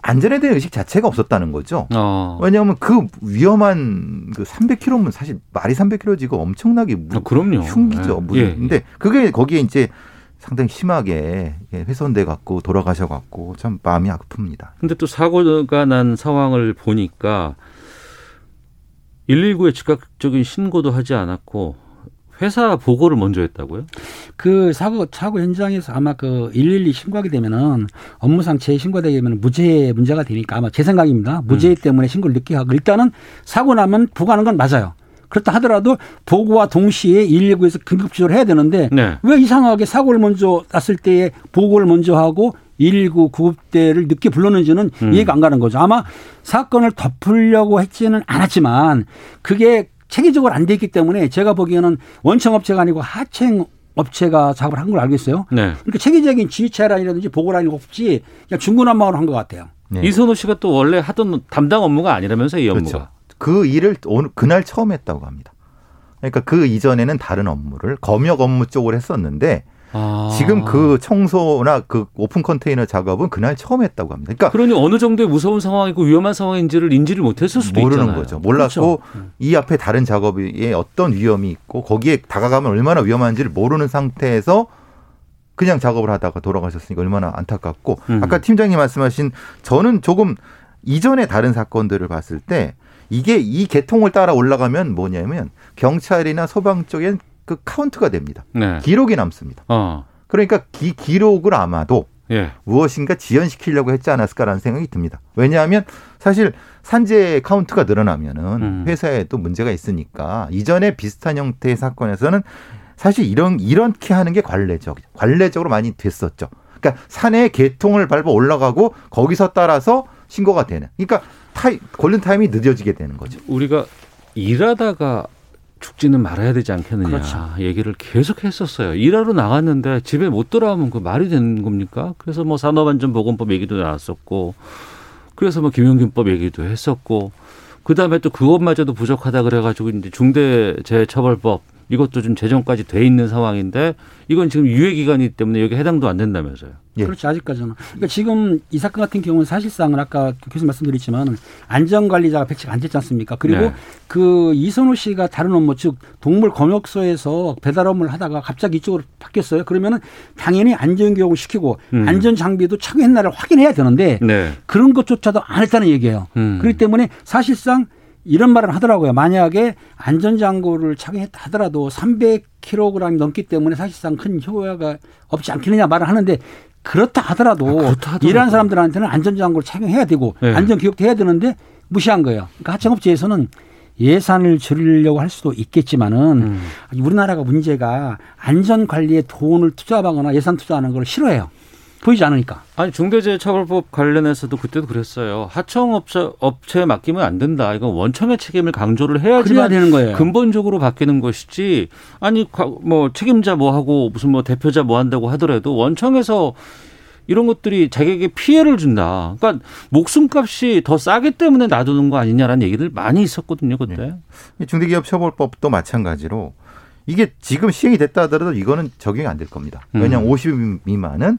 안전에 대한 의식 자체가 없었다는 거죠. 어. 왜냐하면 그 위험한 그 300km면 사실 말이 300km지고 엄청나게 무, 아, 그럼요. 흉기죠. 예. 무- 예. 근데 그게 거기에 이제 상당히 심하게 예, 훼손돼 갖고 돌아가셔 갖고 참 마음이 아픕니다. 근데 또 사고가 난 상황을 보니까 119에 즉각적인 신고도 하지 않았고 회사 보고를 먼저 했다고요? 그 사고 사고 현장에서 아마 그 112 신고하게 되면은 업무상 재신고되게 되면 무죄 문제가 되니까 아마 제 생각입니다. 무죄 때문에 신고를 늦게 하고 일단은 사고 나면 보고하는 건 맞아요. 그렇다 하더라도 보고와 동시에 119에서 긴급 조치를 해야 되는데 네. 왜 이상하게 사고를 먼저 났을 때에 보고를 먼저 하고 119 구급대를 늦게 불렀는지는 음. 이해가 안 가는 거죠. 아마 사건을 덮으려고 했지는 않았지만 그게 체계적으로 안 돼 있기 때문에 제가 보기에는 원청 업체가 아니고 하청 업체가 작업을 한 걸 알고 있어요. 네. 그러니까 체계적인 지휘차량이라든지 보고라는 거 없이 그냥 중구난방으로 한 것 같아요. 네. 이선호 씨가 또 원래 하던 담당 업무가 아니라면서요, 이 업무가. 그렇죠. 그 일을 오늘 그날 처음 했다고 합니다. 그러니까 그 이전에는 다른 업무를 검역 업무 쪽을 했었는데 아. 지금 그 청소나 그 오픈 컨테이너 작업은 그날 처음 했다고 합니다. 그러니까 그러니 어느 정도의 무서운 상황이고 위험한 상황인지를 인지를 못했을 수도 모르는 있잖아요. 거죠. 몰랐고 이 앞에 다른 작업에 어떤 위험이 있고 거기에 다가가면 얼마나 위험한지를 모르는 상태에서 그냥 작업을 하다가 돌아가셨으니까 얼마나 안타깝고 음. 아까 팀장님 말씀하신 저는 조금 이전에 다른 사건들을 봤을 때 이게 이 계통을 따라 올라가면 뭐냐면 경찰이나 소방 쪽엔 그 카운트가 됩니다. 네. 기록이 남습니다. 어. 그러니까 기, 기록을 아마도 예. 무엇인가 지연시키려고 했지 않았을까라는 생각이 듭니다. 왜냐하면 사실 산재 카운트가 늘어나면은 음. 회사에도 문제가 있으니까 이전에 비슷한 형태의 사건에서는 사실 이런 이렇게 하는 게 관례적 관례적으로 많이 됐었죠. 그러니까 산에 개통을 밟아 올라가고 거기서 따라서 신고가 되는. 그러니까 타이, 골든 타임이 늦어지게 되는 거죠. 우리가 일하다가 죽지는 말아야 되지 않겠느냐 그렇죠. 얘기를 계속 했었어요. 일하러 나갔는데 집에 못 돌아오면 그 말이 되는 겁니까? 그래서 뭐 산업안전보건법 얘기도 나왔었고 그래서 뭐 김용균법 얘기도 했었고 그 다음에 또 그것마저도 부족하다 그래가지고 이제 중대재해처벌법 이것도 좀 제정까지 돼 있는 상황인데 이건 지금 유예 기간이기 때문에 여기 해당도 안 된다면서요. 예. 그렇죠. 아직까지는. 그러니까 지금 이 사건 같은 경우는 사실상은 아까 교수님 말씀드렸지만 안전관리자가 배치가 안 됐지 않습니까? 그리고 네. 그 이선호 씨가 다른 업무 즉 동물 검역소에서 배달 업무를 하다가 갑자기 이쪽으로 바뀌었어요. 그러면은 당연히 안전 교육을 시키고 음. 안전 장비도 착용했나를 확인해야 되는데 네. 그런 것조차도 안 했다는 얘기예요. 음. 그렇기 때문에 사실상 이런 말을 하더라고요. 만약에 안전장구를 착용했다 하더라도 300kg 넘기 때문에 사실상 큰 효과가 없지 않겠느냐 말을 하는데 그렇다 하더라도, 아, 그렇다 하더라도. 일하는 사람들한테는 안전장구를 착용해야 되고 네. 안전교육도 해야 되는데 무시한 거예요. 그러니까 하청업체에서는 예산을 줄이려고 할 수도 있겠지만은 음. 우리나라가 문제가 안전 관리에 돈을 투자하거나 예산 투자하는 걸 싫어해요. 보이지 않으니까. 아니 중대재해처벌법 관련해서도 그때도 그랬어요. 하청업체 업체에 맡기면 안 된다. 이건 원청의 책임을 강조를 해야지 그래야 되는 거예요. 근본적으로 바뀌는 것이지. 아니 과- 뭐 책임자 뭐 하고 무슨 뭐 대표자 뭐 한다고 하더라도 원청에서 이런 것들이 자기에게 피해를 준다. 그러니까 목숨값이 더 싸기 때문에 놔두는 거 아니냐라는 얘기들 많이 있었거든요, 그때. 이 중대기업처벌법도 마찬가지로 이게 지금 시행이 됐다 하더라도 이거는 적용이 안 될 겁니다. 왜냐하면 음. 50 미만은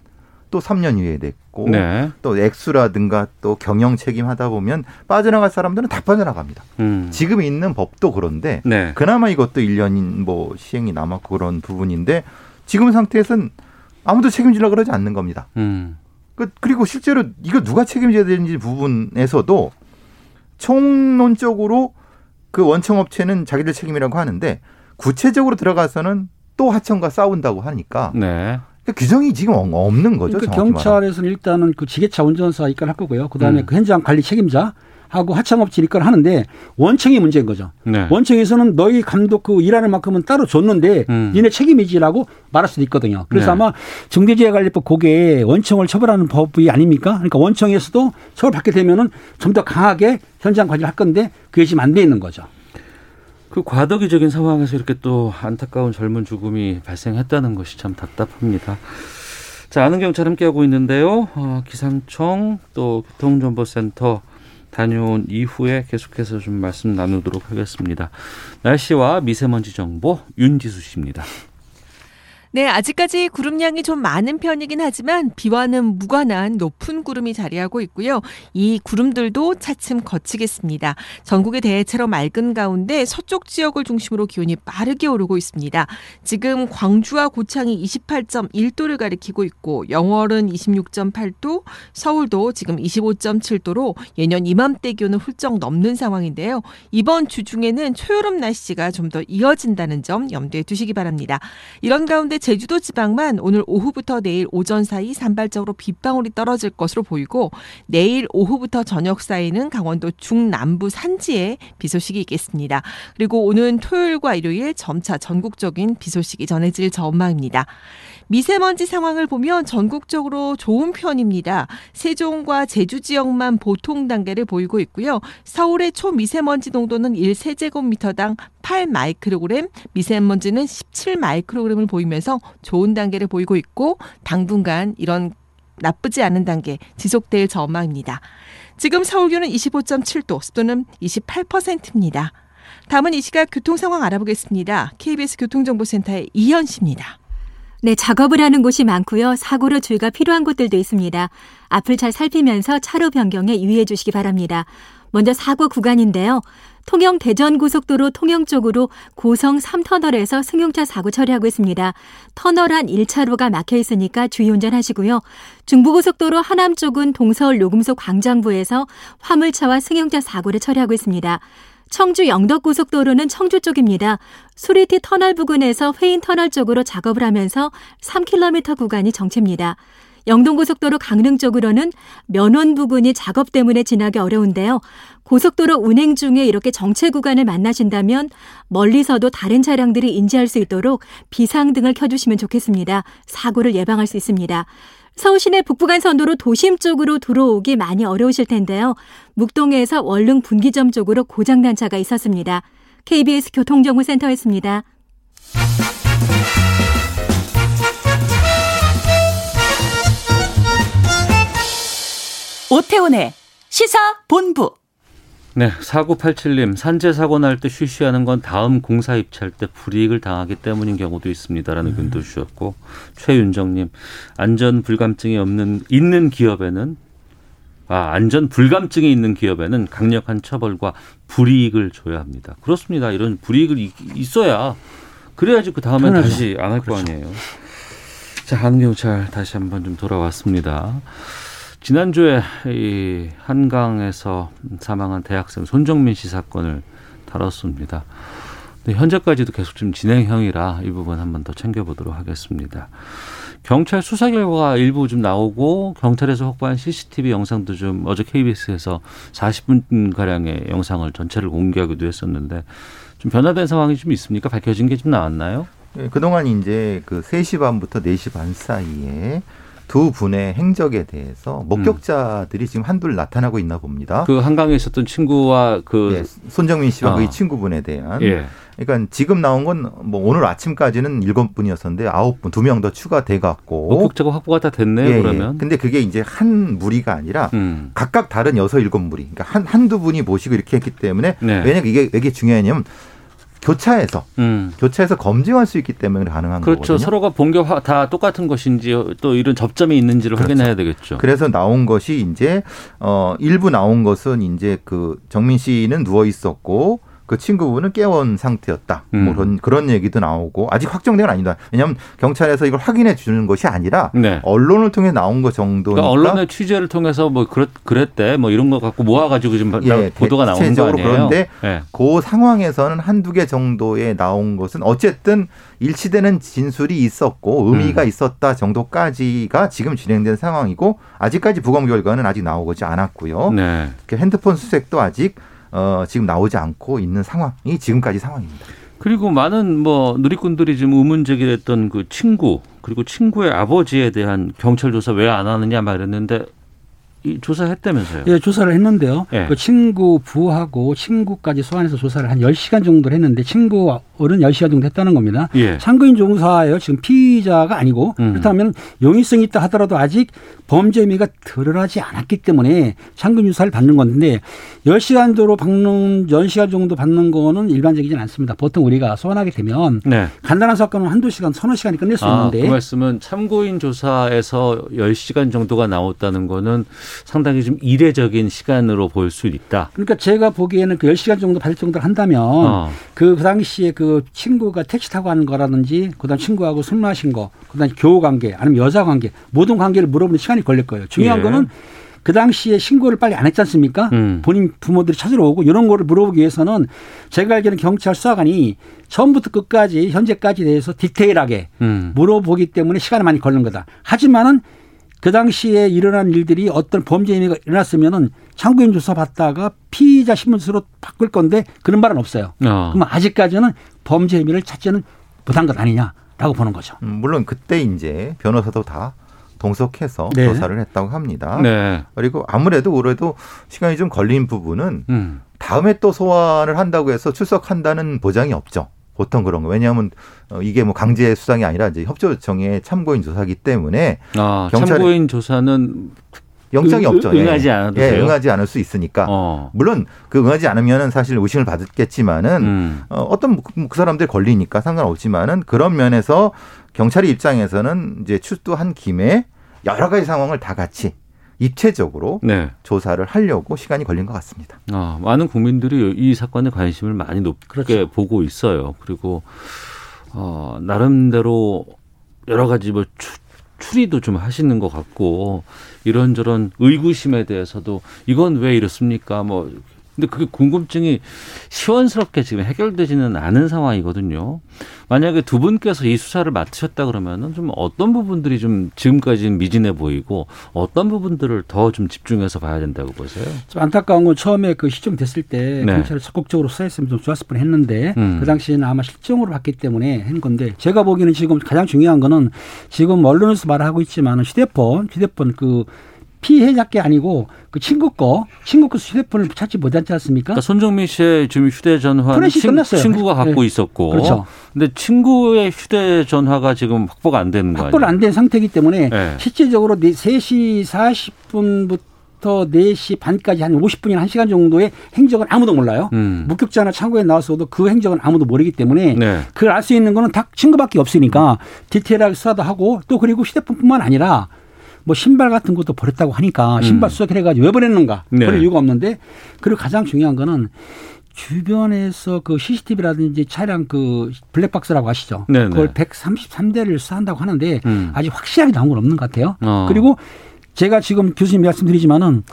또 3년 이후에 됐고 네. 또 액수라든가 또 경영 책임 하다 보면 빠져나갈 사람들은 다 빠져나갑니다. 음. 지금 있는 법도 그런데 네. 그나마 이것도 1년인 뭐 시행이 남았고 그런 부분인데 지금 상태에서는 아무도 책임지려고 그러지 않는 겁니다. 음. 그- 그리고 실제로 이거 누가 책임져야 되는지 부분에서도 총론적으로 그 원청업체는 자기들 책임이라고 하는데 구체적으로 들어가서는 또 하청과 싸운다고 하니까 네. 그 규정이 지금 어- 없는 거죠. 그러니까 정확히 말하면. 경찰에서는 일단은 그 지게차 운전사 입건할 거고요. 그다음에 음. 그 현장 관리 책임자 하고 하청업체 입건을 하는데 원청이 문제인 거죠. 네. 원청에서는 너희 감독 그 일하는 만큼은 따로 줬는데 음. 니네 책임이지라고 말할 수도 있거든요. 그래서 네. 아마 중대재해관리법 그게 원청을 처벌하는 법이 아닙니까? 그러니까 원청에서도 처벌받게 되면은 좀 더 강하게 현장 관리를 할 건데 그게 지금 안 돼 있는 거죠. 그 과도기적인 상황에서 이렇게 또 안타까운 젊은 죽음이 발생했다는 것이 참 답답합니다. 자, 아는 경찰 함께하고 있는데요. 어, 기상청 또 교통정보센터 다녀온 이후에 계속해서 좀 말씀 나누도록 하겠습니다. 날씨와 미세먼지 정보 윤지수 씨입니다. 네, 아직까지 구름량이 좀 많은 편이긴 하지만 비와는 무관한 높은 구름이 자리하고 있고요. 이 구름들도 차츰 거치겠습니다. 전국이 대체로 맑은 가운데 서쪽 지역을 중심으로 기온이 빠르게 오르고 있습니다. 지금 광주와 고창이 28.1도를 가리키고 있고 영월은 26.8도, 서울도 지금 25.7도로 예년 이맘때 기온을 훌쩍 넘는 상황인데요. 이번 주 중에는 초여름 날씨가 좀 더 이어진다는 점 염두에 두시기 바랍니다. 이런 가운데 제주도 지방만 오늘 오후부터 내일 오전 사이 산발적으로 빗방울이 떨어질 것으로 보이고 내일 오후부터 저녁 사이는 강원도 중남부 산지에 비 소식이 있겠습니다. 그리고 오는 토요일과 일요일 점차 전국적인 비 소식이 전해질 전망입니다. 미세먼지 상황을 보면 전국적으로 좋은 편입니다. 세종과 제주 지역만 보통 단계를 보이고 있고요. 서울의 초미세먼지 농도는 1세제곱미터당 8 마이크로그램, 미세먼지는 17 마이크로그램을 보이면서 좋은 단계를 보이고 있고 당분간 이런 나쁘지 않은 단계 지속될 전망입니다. 지금 서울 기온은 25.7도, 습도는 28%입니다. 다음은 이 시각 교통 상황 알아보겠습니다. KBS 교통정보센터의 이현 씨입니다. 네, 작업을 하는 곳이 많고요. 사고로 주의가 필요한 곳들도 있습니다. 앞을 잘 살피면서 차로 변경에 유의해 주시기 바랍니다. 먼저 사고 구간인데요. 통영 대전 고속도로 통영 쪽으로 고성 3터널에서 승용차 사고 처리하고 있습니다. 터널 안 1차로가 막혀 있으니까 주의 운전하시고요. 중부고속도로 하남 쪽은 동서울 요금소 광장부에서 화물차와 승용차 사고를 처리하고 있습니다. 청주 영덕고속도로는 청주 쪽입니다. 수리티 터널 부근에서 회인 터널 쪽으로 작업을 하면서 3km 구간이 정체입니다. 영동고속도로 강릉 쪽으로는 면원 부근이 작업 때문에 지나기 어려운데요. 고속도로 운행 중에 이렇게 정체 구간을 만나신다면 멀리서도 다른 차량들이 인지할 수 있도록 비상등을 켜주시면 좋겠습니다. 사고를 예방할 수 있습니다. 서울 시내 북부간선도로 도심 쪽으로 들어오기 많이 어려우실 텐데요. 묵동에서 원릉 분기점 쪽으로 고장난 차가 있었습니다. KBS 교통정보센터였습니다. 오태훈의 시사 본부. 네, 4987님, 산재 사고 날 때 쉬쉬하는 건 다음 공사 입찰 때 불이익을 당하기 때문인 경우도 있습니다라는 의견도 주셨고 최윤정님, 안전 불감증이 없는 있는 기업에는 아 안전 불감증이 있는 기업에는 강력한 처벌과 불이익을 줘야 합니다. 그렇습니다. 이런 불이익을 이- 있어야 그래야지 그 당연하죠. 다시 안 할거 아니에요. 자, 한경찰 다시 한번 좀 돌아왔습니다. 지난주에 이 한강에서 사망한 대학생 손정민 씨 사건을 다뤘습니다. 현재까지도 계속 좀 진행형이라 이 부분 한번 더 챙겨보도록 하겠습니다. 경찰 수사 결과가 일부 좀 나오고 경찰에서 확보한 CCTV 영상도 좀 어제 KBS에서 40분 가량의 영상을 전체를 공개하기도 했었는데 좀 변화된 상황이 좀 있습니까? 밝혀진 게 좀 나왔나요? 예, 그동안 이제 그 3시 반부터 4시 반 사이에 두 분의 행적에 대해서 목격자들이 지금 한둘 나타나고 있나 봅니다. 그 한강에 있었던 친구와 그 예, 손정민 씨와 어. 그 친구분에 대한 예. 그러니까 지금 나온 건 뭐 오늘 아침까지는 일곱 분이었었는데 아홉 분, 두 명 더 추가돼 갖고 목격자가 확보가 다 됐네요. 예, 예. 그러면. 근데 그게 이제 한 무리가 아니라 음. 각각 다른 여섯 일곱 무리. 그러니까 한 한두 분이 모시고 이렇게 했기 때문에 네. 왜냐면 이게 왜 이게 중요하냐면 교차해서 음. 교차해서 검증할 수 있기 때문에 가능한 그렇죠. 거거든요. 서로가 본게다 똑같은 것인지 또 이런 접점이 있는지를 그렇죠. 확인해야 되겠죠. 그래서 나온 것이 이제 어 일부 나온 것은 이제 그 정민 씨는 누워 있었고 그 친구분은 깨어온 상태였다. 음. 뭐 그런 그런 얘기도 나오고 아직 확정된 건 아니다. 왜냐하면 경찰에서 이걸 확인해 주는 것이 아니라 네. 언론을 통해 나온 것 정도니까 그러니까 언론의 취재를 통해서 뭐 그랬, 그랬대 뭐 이런 거 갖고 모아가지고 지금 예, 보도가 나오는 거 아니에요? 그런데 예. 그 상황에서는 한두 개 정도에 나온 것은 어쨌든 일치되는 진술이 있었고 의미가 음. 있었다 정도까지가 지금 진행된 상황이고 아직까지 부검 결과는 아직 나오지 않았고요. 네. 그 핸드폰 수색도 아직 어, 지금 나오지 않고 있는 상황이 지금까지 상황입니다. 그리고 많은 뭐 누리꾼들이 지금 의문 제기를 했던 그 친구 그리고 친구의 아버지에 대한 경찰 조사 왜 안 하느냐 말했는데 이 조사했다면서요? 예, 조사를 했는데요. 예. 그 친구 부하고 친구까지 소환해서 조사를 한 10시간 정도를 했는데 친구 어른 10시간 정도 했다는 겁니다. 예. 참고인 종사예요. 지금 피의자가 아니고 음. 그렇다면 용의성이 있다 하더라도 아직 범죄 혐의가 드러나지 않았기 때문에 참고인 조사를 받는 건데 10시간 정도 받는 10시간 정도 받는 거는 일반적이진 않습니다. 보통 우리가 소환하게 되면 네. 간단한 사건은 한두 시간, 서너 시간이 끝낼 수 아, 있는데 그 말씀은 참고인 조사에서 10시간 정도가 나왔다는 거는 상당히 좀 이례적인 시간으로 보일 수 있다. 그러니까 제가 보기에는 그 10시간 정도 받을 정도를 한다면 어. 그, 그 당시에 그 친구가 택시 타고 가는 거라든지 그다음 친구하고 술 마신 거 그다음 교우 관계 아니면 여자 관계 모든 관계를 물어보는 시간이 걸릴 거예요. 중요한 예. 거는 그 당시에 신고를 빨리 안 했지 않습니까? 음. 본인 부모들이 찾으러 오고 이런 거를 물어보기 위해서는 제가 알기로는 경찰 수사관이 처음부터 끝까지 현재까지 대해서 디테일하게 음. 물어보기 때문에 시간이 많이 걸는 거다. 하지만은 그 당시에 일어난 일들이 어떤 범죄 행위가 일어났으면은 참고인 조사 받다가 피의자 신문서로 바꿀 건데 그런 말은 없어요. 어. 그럼 아직까지는 범죄 혐의를 찾지는 못한 것 아니냐라고 보는 거죠. 음, 물론 그때 이제 변호사도 다 동석해서 네. 조사를 했다고 합니다. 네. 그리고 아무래도 그래도 시간이 좀 걸린 부분은 음. 다음에 또 소환을 한다고 해서 출석한다는 보장이 없죠. 보통 그런 거. 왜냐하면 어, 이게 뭐 강제 수상이 아니라 이제 협조 요청의 참고인 조사기 때문에 아, 참고인 조사는 영장이 응- 없죠. 응하지 예. 않아도 예, 돼요? 응하지 않을 수 있으니까. 어. 물론 그 응하지 않으면은 사실 의심을 받겠지만은 음. 어, 어떤 그, 그 사람들 걸리니까 상관없지만은 그런 면에서 경찰의 입장에서는 이제 출두한 김에 여러 가지 상황을 다 같이 입체적으로 네. 조사를 하려고 시간이 걸린 것 같습니다. 아, 많은 국민들이 이 사건에 관심을 많이 높게 그렇죠. 보고 있어요. 그리고 어, 나름대로 여러 가지 뭐 추, 추리도 좀 하시는 것 같고 이런저런 의구심에 대해서도 이건 왜 이렇습니까? 뭐 근데 그게 궁금증이 시원스럽게 지금 해결되지는 않은 상황이거든요. 만약에 두 분께서 이 수사를 맡으셨다 그러면은 좀 어떤 부분들이 좀 지금까지는 미진해 보이고 어떤 부분들을 더 좀 집중해서 봐야 된다고 보세요? 좀 안타까운 건 처음에 그 시점됐을 때 네. 경찰이 적극적으로 수사했으면 좀 좋았을 뻔했는데 음. 그 당시에는 아마 실종으로 봤기 때문에 한 건데 제가 보기에는 지금 가장 중요한 거는 지금 언론에서 말하고 있지만 휴대폰 휴대폰 그 피해자께 아니고 그 친구 거 친구 거 휴대폰을 찾지 못하지 않습니까? 그러니까 손정민 씨의 지금 휴대전화는 친, 끝났어요. 친구가 갖고 네. 있었고, 그렇죠. 근데 친구의 휴대전화가 지금 확보가 안 되는 거 확보를? 안 된 상태이기 때문에 네. 실제적으로 3시 40분부터 4시 반까지 한 50분이나 1시간 정도의 행적은 아무도 몰라요. 음. 목격자나 창고에 나왔어도 그 행적은 아무도 모르기 때문에 네. 그걸 알 수 있는 거는 다 친구밖에 없으니까 디테일하게 수사도 하고 또 그리고 휴대폰뿐만 아니라 뭐 신발 같은 것도 버렸다고 하니까 신발 음. 수색을 해가지고 왜 버렸는가 네. 그럴 이유가 없는데 그리고 가장 중요한 거는 주변에서 그 CCTV라든지 차량 그 블랙박스라고 아시죠? 네네. 그걸 133대를 수사한다고 하는데 음. 아직 확실하게 나온 건 없는 것 같아요. 어. 그리고 제가 지금 교수님 말씀드리지만은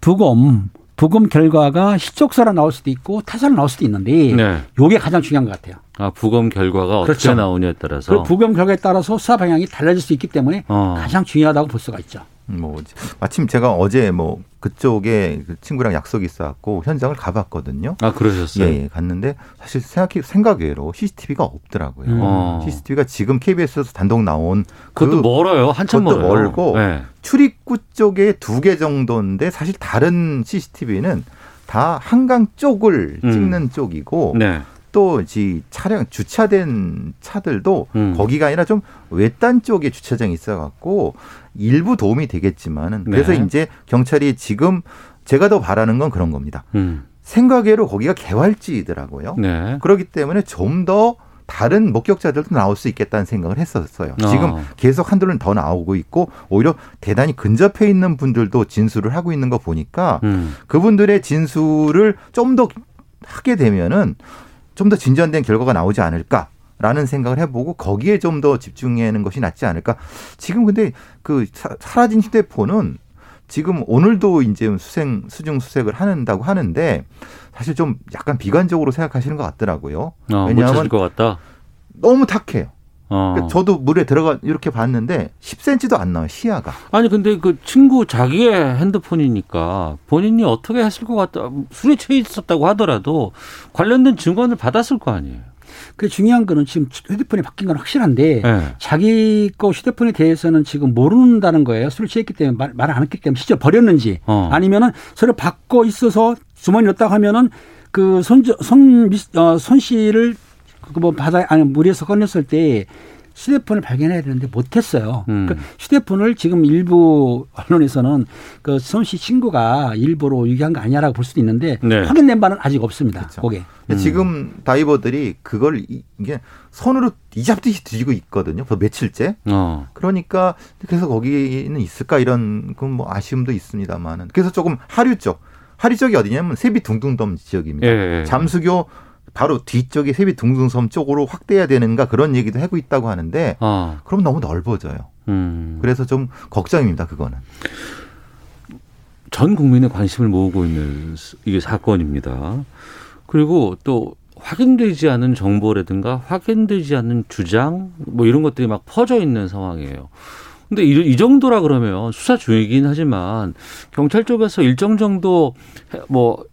부검 부검 결과가 시적사로 나올 수도 있고 타사로 나올 수도 있는데 네. 요게 가장 중요한 것 같아요. 아, 부검 결과가 어떻게 그렇죠. 나오냐에 따라서. 그 부검 결과에 따라서 수사 방향이 달라질 수 있기 때문에 어. 가장 중요하다고 볼 수가 있죠. 뭐 마침 제가 어제 뭐 그쪽에 그 친구랑 약속이 있어갖고 현장을 가봤거든요. 아 그러셨어요? 예, 예 갔는데 사실 생각해 생각외로 CCTV가 없더라고요. 음. 어. CCTV가 지금 KBS에서 단독 나온 그것도 멀어요. 한참 그것도 멀어요. 멀고 네. 출입구 쪽에 두 개 정도인데 사실 다른 CCTV는 다 한강 쪽을 음. 찍는 쪽이고 네. 또 이 차량 주차된 차들도 음. 거기가 아니라 좀 외딴 쪽에 주차장이 있어갖고 일부 도움이 되겠지만은 그래서 네. 이제 경찰이 지금 제가 더 바라는 건 그런 겁니다. 음. 생각외로 거기가 개활지이더라고요. 네. 그렇기 때문에 좀 더 다른 목격자들도 나올 수 있겠다는 생각을 했었어요. 어. 지금 계속 한둘은 더 나오고 있고 오히려 대단히 근접해 있는 분들도 진술을 하고 있는 거 보니까 음. 그분들의 진술을 좀 더 하게 되면은 좀 더 진전된 결과가 나오지 않을까 라는 생각을 해보고 거기에 좀 더 집중하는 것이 낫지 않을까. 지금 근데 그 사- 사라진 휴대폰은 지금 오늘도 이제 수생 수중 수색을 한다고 하는데 사실 좀 약간 비관적으로 생각하시는 것 같더라고요. 어, 못 왜냐하면 것 같다. 너무 탁해요. 어. 그러니까 저도 물에 들어가 이렇게 봤는데 10cm도 안 나와요 시야가. 아니 근데 그 친구 자기의 핸드폰이니까 본인이 어떻게 했을 것 같다 술에 취해 있었다고 하더라도 관련된 증거를 받았을 거 아니에요. 그 중요한 거는 지금 휴대폰이 바뀐 건 확실한데 네. 자기 거 휴대폰에 대해서는 지금 모른다는 거예요. 술을 취했기 때문에 말안 했기 때문에 실제 버렸는지 어. 아니면은 서로 받고 있어서 주머니 넣었다고 하면은 그 손손 어, 손 씨를 그 뭐 바다에 아니 물에서 꺼냈을 때 휴대폰을 발견해야 되는데 못했어요. 음. 그 휴대폰을 지금 일부 언론에서는 그손씨 친구가 일부러 유기한 거 아니냐라고 볼 수도 있는데 네. 확인된 바는 아직 없습니다. 그렇죠. 그게. 근데 지금 다이버들이 그걸 이- 이게 손으로 이잡듯이 뒤지고 있거든요. 그 며칠째. 어. 그러니까 그래서 거기는 있을까 이런 그뭐 아쉬움도 있습니다만은 그래서 조금 하류 쪽 하류 쪽이 어디냐면 세비 둥둥섬 지역입니다. 예, 예. 잠수교 바로 뒤쪽에 세비 둥둥섬 쪽으로 확대해야 되는가 그런 얘기도 하고 있다고 하는데 어. 그럼 너무 넓어져요. 음. 그래서 좀 걱정입니다. 그거는. 전 국민의 관심을 모으고 있는 스- 이게 사건입니다. 그리고 또 확인되지 않은 정보라든가 확인되지 않는 주장 뭐 이런 것들이 막 퍼져 있는 상황이에요. 근데 이, 이 정도라 그러면 수사 중이긴 하지만 경찰 쪽에서 일정 정도 해- 뭐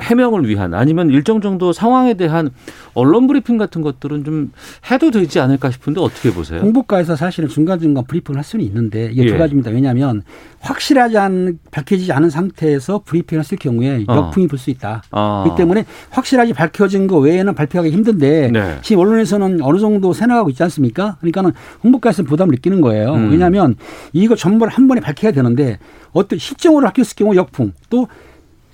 해명을 위한 아니면 일정 정도 상황에 대한 언론 브리핑 같은 것들은 좀 해도 되지 않을까 싶은데 어떻게 보세요? 홍보과에서 사실은 중간중간 브리핑을 할 수는 있는데 이게 예. 두 가지입니다. 왜냐하면 확실하지 않은 밝혀지지 않은 상태에서 브리핑을 했을 경우에 어. 역풍이 불수 있다. 아. 그렇기 때문에 확실하게 밝혀진 거 외에는 발표하기 힘든데 네. 지금 언론에서는 어느 정도 새나가고 있지 않습니까? 그러니까는 홍보과에서는 부담을 느끼는 거예요. 음. 왜냐하면 이거 전부를 한 번에 밝혀야 되는데 어떤 실정으로 밝혔을 경우 역풍 또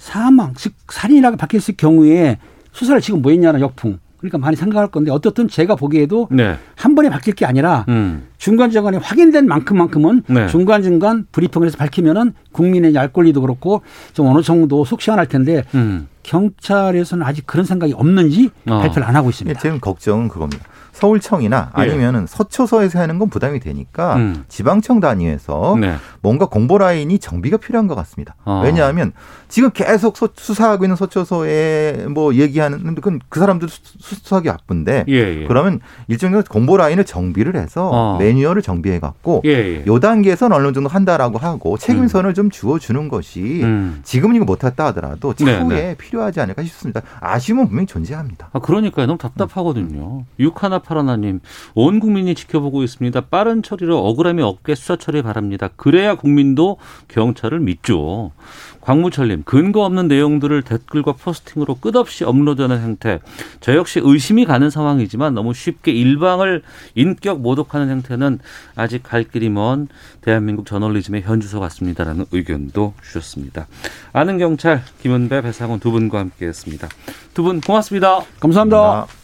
사망 즉 살인이라고 밝혔을 경우에 수사를 지금 뭐 했냐는 역풍. 그러니까 많이 생각할 건데 어떻든 제가 보기에도 네. 한 번에 밝힐 게 아니라 음. 중간중간에 확인된 만큼만큼은 네. 중간중간 브리핑을 해서 밝히면은 국민의 알 권리도 그렇고 좀 어느 정도 속 시원할 텐데 음. 경찰에서는 아직 그런 생각이 없는지 어. 발표를 안 하고 있습니다. 지금 걱정은 그겁니다. 서울청이나 예. 아니면은 서초서에서 하는 건 부담이 되니까 음. 지방청 단위에서 네. 뭔가 공보 라인이 정비가 필요한 것 같습니다. 아. 왜냐하면 지금 계속 소- 수사하고 있는 서초서에 뭐 얘기하는 그건 그 사람들 수- 수사하기 바쁜데 예, 예. 그러면 일정정 공보 라인을 정비를 해서 어. 매뉴얼을 정비해 갖고 예, 예. 요 단계에서는 어느 정도 한다라고 하고 책임선을 좀 주어 주는 것이 음. 지금은 이거 못 했다 하더라도 네, 차후에 네. 필요하지 않을까 싶습니다. 아쉬움은 분명히 존재합니다. 아, 그러니까요. 너무 답답하거든요. 육하나 파라나님, 온 국민이 지켜보고 있습니다. 빠른 처리로 억울함이 없게 수사 처리 바랍니다. 그래야 국민도 경찰을 믿죠. 광무철님, 근거 없는 내용들을 댓글과 포스팅으로 끝없이 업로드하는 행태. 저 역시 의심이 가는 상황이지만 너무 쉽게 일방을 인격 모독하는 행태는 아직 갈 길이 먼 대한민국 저널리즘의 현주소 같습니다라는 의견도 주셨습니다. 아는 경찰 김은배, 배상훈 두 분과 함께했습니다. 두 분 고맙습니다. 감사합니다.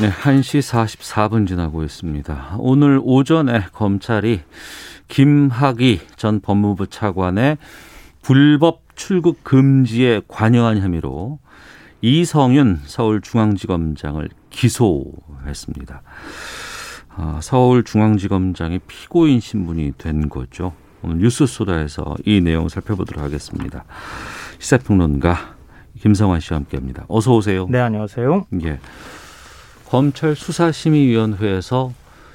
네, 1시 44분 지나고 있습니다. 오늘 오전에 검찰이 김학의 전 법무부 차관의 불법 출국 금지에 관여한 혐의로 이성윤 서울중앙지검장을 기소했습니다. 아, 서울중앙지검장이 피고인 신분이 된 거죠. 오늘 뉴스 소다에서 이 내용 살펴보도록 하겠습니다. 시사평론가 김성환 씨와 함께합니다. 어서 오세요. 네, 안녕하세요. 예. 검찰 수사심의위원회에서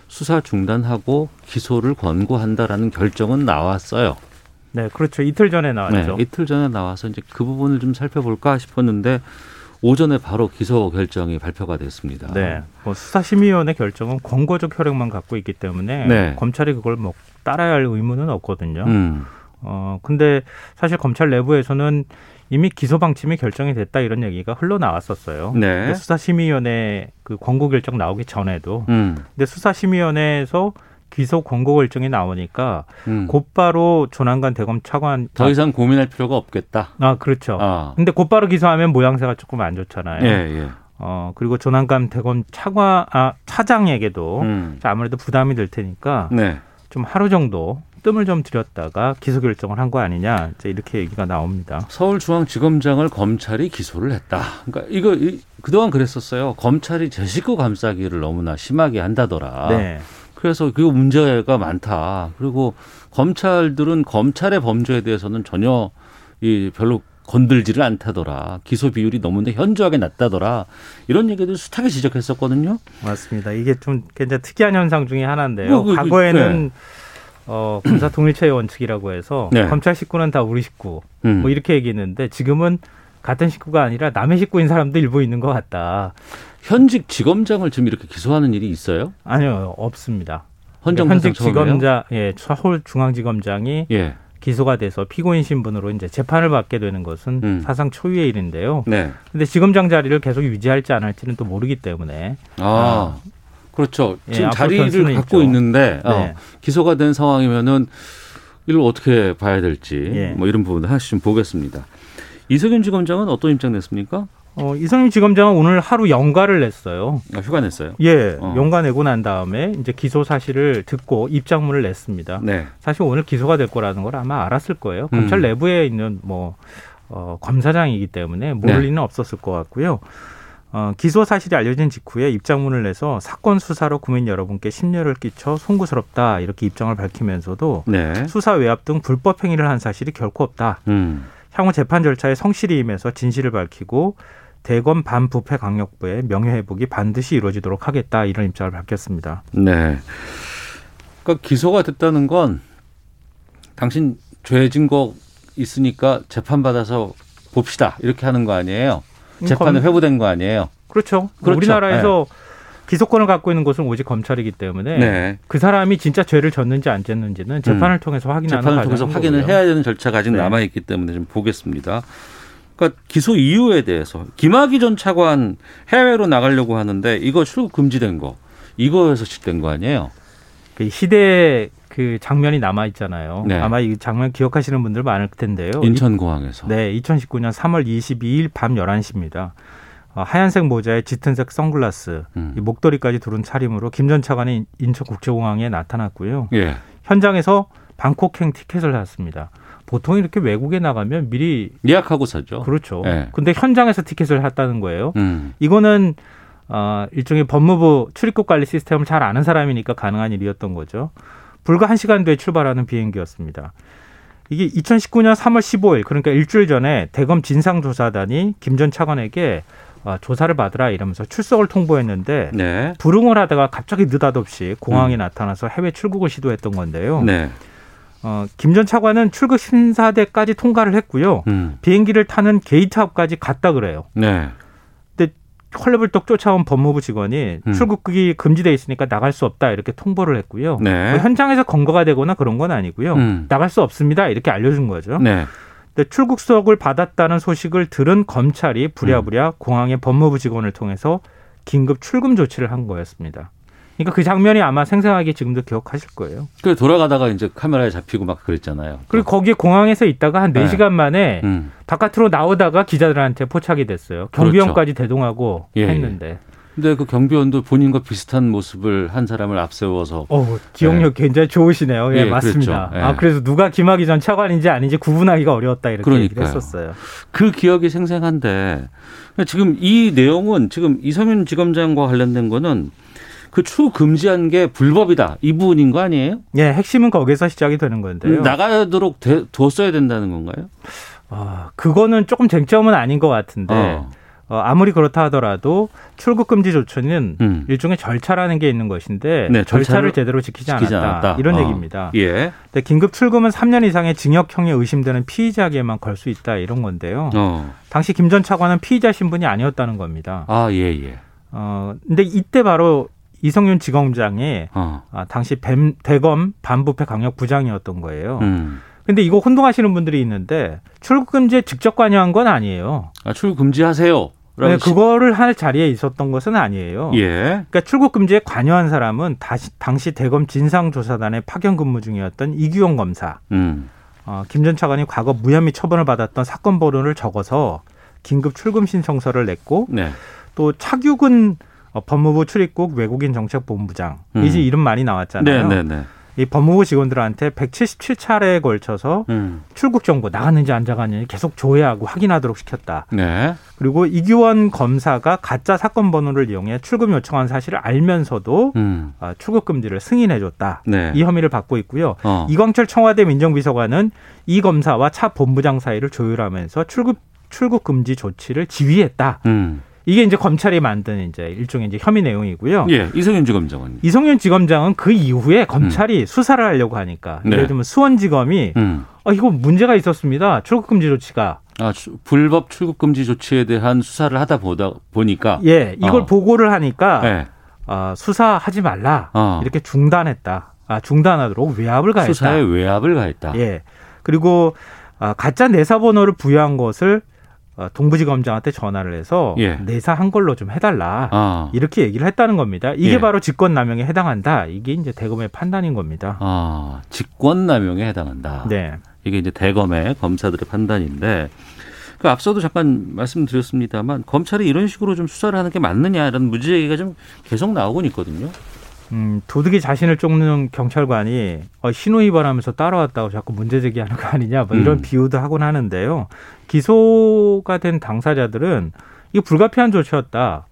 수사 중단하고 기소를 권고한다라는 결정은 나왔어요. 네, 그렇죠. 이틀 전에 나왔죠. 네, 이틀 전에 나와서 이제 그 부분을 좀 살펴볼까 싶었는데 오전에 바로 기소 결정이 발표가 됐습니다. 네, 뭐 수사심의위원회 결정은 권고적 효력만 갖고 있기 때문에 네. 검찰이 그걸 뭐 따라야 할 의무는 없거든요. 음. 어, 근데 사실 검찰 내부에서는 이미 기소 방침이 결정이 됐다 이런 얘기가 흘러나왔었어요. 네. 수사심의위원회 그 권고 결정 나오기 전에도. 음. 근데 수사심의위원회에서 기소 권고 결정이 나오니까 음. 곧바로 조난관 대검 차관 더 이상 고민할 필요가 없겠다. 아 그렇죠. 아. 근데 곧바로 기소하면 모양새가 조금 안 좋잖아요. 예, 예. 어 그리고 조난관 대검 차관 아 차장에게도 음. 아무래도 부담이 될 테니까 네. 좀 하루 정도 뜸을 좀 들였다가 기소 결정을 한 거 아니냐 이제 이렇게 얘기가 나옵니다. 서울중앙지검장을 검찰이 기소를 했다. 그러니까 이거 이, 그동안 그랬었어요. 검찰이 제 식구 감싸기를 너무나 심하게 한다더라. 네. 그래서 그 문제가 많다. 그리고 검찰들은 검찰의 범죄에 대해서는 전혀 이 별로 건들지를 않다더라. 기소 비율이 너무나 현저하게 낮다더라. 이런 얘기들 숱하게 지적했었거든요. 맞습니다. 이게 좀 굉장히 특이한 현상 중에 하나인데요. 뭐, 그, 그, 과거에는 네. 어, 검사 동일체의 원칙이라고 해서 네. 검찰 식구는 다 우리 식구 음. 뭐 이렇게 얘기했는데 지금은 같은 식구가 아니라 남의 식구인 사람도 일부 있는 것 같다. 현직 지검장을 지금 이렇게 기소하는 일이 있어요? 아니요, 없습니다. 헌정 현직? 지검장, 예, 서울 중앙지검장이 예. 기소가 돼서 피고인 신분으로 이제 재판을 받게 되는 것은 음. 사상 초유의 일인데요. 네. 근데 지검장 자리를 계속 유지할지 안 할지는 또 모르기 때문에 아, 그렇죠. 예, 지금 자리를 갖고 있죠. 있는데 어, 네. 기소가 된 상황이면은 이걸 어떻게 봐야 될지 예. 뭐 이런 부분을 하나씩 좀 보겠습니다. 이석윤 지검장은 어떤 입장 냈습니까? 어, 이성임 지검장은 오늘 하루 연가를 냈어요. 아, 휴가 냈어요. 예, 어. 연가 내고 난 다음에 이제 기소 사실을 듣고 입장문을 냈습니다. 네. 사실 오늘 기소가 될 거라는 걸 아마 알았을 거예요. 검찰 음. 내부에 있는 뭐 어, 검사장이기 때문에 모를 네. 리는 없었을 것 같고요. 어, 기소 사실이 알려진 직후에 입장문을 내서 사건 수사로 국민 여러분께 심려를 끼쳐 송구스럽다 이렇게 입장을 밝히면서도 네. 수사 외압 등 불법 행위를 한 사실이 결코 없다. 음. 향후 재판 절차에 성실히 임해서 진실을 밝히고 대검 반부패 강력부의 명예 회복이 반드시 이루어지도록 하겠다 이런 입장을 밝혔습니다. 네. 그러니까 기소가 됐다는 건 당신 죄 증거 있으니까 재판 받아서 봅시다 이렇게 하는 거 아니에요? 재판은 검- 회부된 거 아니에요? 그렇죠. 그렇죠. 우리나라에서 기소권을 갖고 있는 곳은 오직 검찰이기 때문에 네. 그 사람이 진짜 죄를 졌는지 안 졌는지는 재판을 통해서 확인하는 재판을 통해서 확인을 거고요. 해야 되는 절차가 아직 네. 남아 있기 때문에 좀 보겠습니다. 그러니까 기소 이유에 대해서 김학의 전 차관 해외로 나가려고 하는데 이거 출국 금지된 거 이거에서 시된 거 아니에요? 그 시대 그 장면이 남아 있잖아요. 네. 아마 이 장면 기억하시는 분들 많을 텐데요. 인천공항에서. 네, 2019년 3월 22일 밤 11시입니다. 어, 하얀색 모자에 짙은색 선글라스, 음. 이 목도리까지 두른 차림으로 김 전 차관이 인천국제공항에 나타났고요. 예. 현장에서 방콕행 티켓을 샀습니다. 보통 이렇게 외국에 나가면 미리 예약하고 사죠. 그렇죠. 예. 근데 현장에서 티켓을 샀다는 거예요. 음. 이거는 어, 일종의 법무부 출입국 관리 시스템을 잘 아는 사람이니까 가능한 일이었던 거죠. 불과 한시간 뒤에 출발하는 비행기였습니다. 이게 2019년 3월 15일 그러니까 일주일 전에 대검 진상조사단이 김 전 차관에게 어, 조사를 받으라 이러면서 출석을 통보했는데 네. 불응을 하다가 갑자기 느닷없이 공항에 나타나서 해외 출국을 시도했던 건데요. 네. 어, 김 전 차관은 출국 심사대까지 통과를 했고요. 음. 비행기를 타는 게이트 앞까지 갔다 그래요. 네. 헐레벌떡 쫓아온 법무부 직원이 음. 출국이 금지돼 있으니까 나갈 수 없다 이렇게 통보를 했고요. 네. 뭐 현장에서 검거가 되거나 그런 건 아니고요. 음. 나갈 수 없습니다 이렇게 알려준 거죠. 네. 근데 출국석을 받았다는 소식을 들은 검찰이 음. 부랴부랴 공항의 법무부 직원을 통해서 긴급 출금 조치를 한 거였습니다. 그러니까 그 장면이 아마 생생하게 지금도 기억하실 거예요. 그 돌아가다가 이제 카메라에 잡히고 막 그랬잖아요. 그리고 거기에 공항에서 있다가 한 네. 네시간 만에 음. 바깥으로 나오다가 기자들한테 포착이 됐어요. 경비원까지 대동하고 예, 했는데. 근데 그 경비원도 본인과 비슷한 모습을 한 사람을 앞세워서 어, 기억력 네. 굉장히 좋으시네요. 예, 예, 맞습니다. 그랬죠. 예. 아, 그래서 누가 김학의 전 차관인지 아닌지 구분하기가 어려웠다 이렇게 얘기를 그러니까요. 했었어요. 그 기억이 생생한데 지금 이 내용은 지금 이성윤 지검장과 관련된 거는 그추 금지한 게 불법이다 이 부분인 거 아니에요? 예, 핵심은 거기서 시작이 되는 건데요. 나가도록 돼- 뒀어야 된다는 건가요? 아, 그거는 조금 쟁점은 아닌 것 같은데 어. 어, 아무리 그렇다 하더라도 출국 금지 조처는 음. 일종의 절차라는 게 있는 것인데 네, 절차를 제대로 지키지, 지키지 않았다. 않았다. 이런 어. 얘기입니다. 예. 근데 긴급 출금은 3년 이상의 징역형에 의심되는 피의자에게만 걸 수 있다 이런 건데요. 어. 당시 김 전 차관은 피의자 신분이 아니었다는 겁니다. 아, 예, 예. 어, 근데 이때 바로 이성윤 지검장이 어. 아, 당시 뱀, 대검 반부패 강력 부장이었던 거예요. 음. 근데 이거 혼동하시는 분들이 있는데 출국 금지에 직접 관여한 건 아니에요. 아, 출국 금지하세요. 네, 그거를 할 자리에 있었던 것은 아니에요. 예. 그러니까 출국 금지에 관여한 사람은 다시 당시 대검 진상조사단에 파견 근무 중이었던 이규용 검사, 음. 어, 김 전 차관이 과거 무혐의 처분을 받았던 사건 번호를 적어서 긴급 출금 신청서를 냈고 네. 또 차규근 어, 법무부 출입국 외국인 정책 본부장 음. 이제 이름 많이 나왔잖아요. 네, 네, 네. 이 법무부 직원들한테 177차례에 걸쳐서 음. 출국 정보 나갔는지 안 나갔는지 계속 조회하고 확인하도록 시켰다. 네. 그리고 이규원 검사가 가짜 사건 번호를 이용해 출금 요청한 사실을 알면서도 음. 아, 출국 금지를 승인해줬다. 네. 이 혐의를 받고 있고요. 어. 이광철 청와대 민정비서관은 이 검사와 차 본부장 사이를 조율하면서 출국 출국 금지 조치를 지휘했다. 음. 이게 이제 검찰이 만든 이제 일종의 이제 혐의 내용이고요. 예, 이성윤 지검장은. 이성윤 지검장은 그 이후에 검찰이 수사를 하려고 하니까 네. 예를 들면 수원지검이 음. 아, 이거 문제가 있었습니다. 출국 금지 조치가 아, 주- 불법 출국 금지 조치에 대한 수사를 하다 보다 보니까 예 이걸 어. 보고를 하니까 네. 아, 수사하지 말라 어. 이렇게 중단했다. 아, 중단하도록 외압을 가했다. 수사에 외압을 가했다. 예. 그리고 아, 가짜 내사 번호를 부여한 것을 어, 동부지검장한테 전화를 해서 예. 내사한 걸로 좀 해달라 아. 이렇게 얘기를 했다는 겁니다. 이게 예. 바로 직권남용에 해당한다. 이게 이제 대검의 판단인 겁니다. 아, 직권남용에 해당한다. 네. 이게 이제 대검의 검사들의 판단인데 그 앞서도 잠깐 말씀드렸습니다만 검찰이 이런 식으로 좀 수사를 하는 게 맞느냐라는 문제 제기가 좀 계속 나오곤 있거든요. 음, 도둑이 자신을 쫓는 경찰관이 어, 신호 위반하면서 따라왔다고 자꾸 문제 제기하는 거 아니냐 뭐 이런 음. 비유도 하곤 하는데요. 기소가 된 당사자들은 이거 불가피한 조치였다.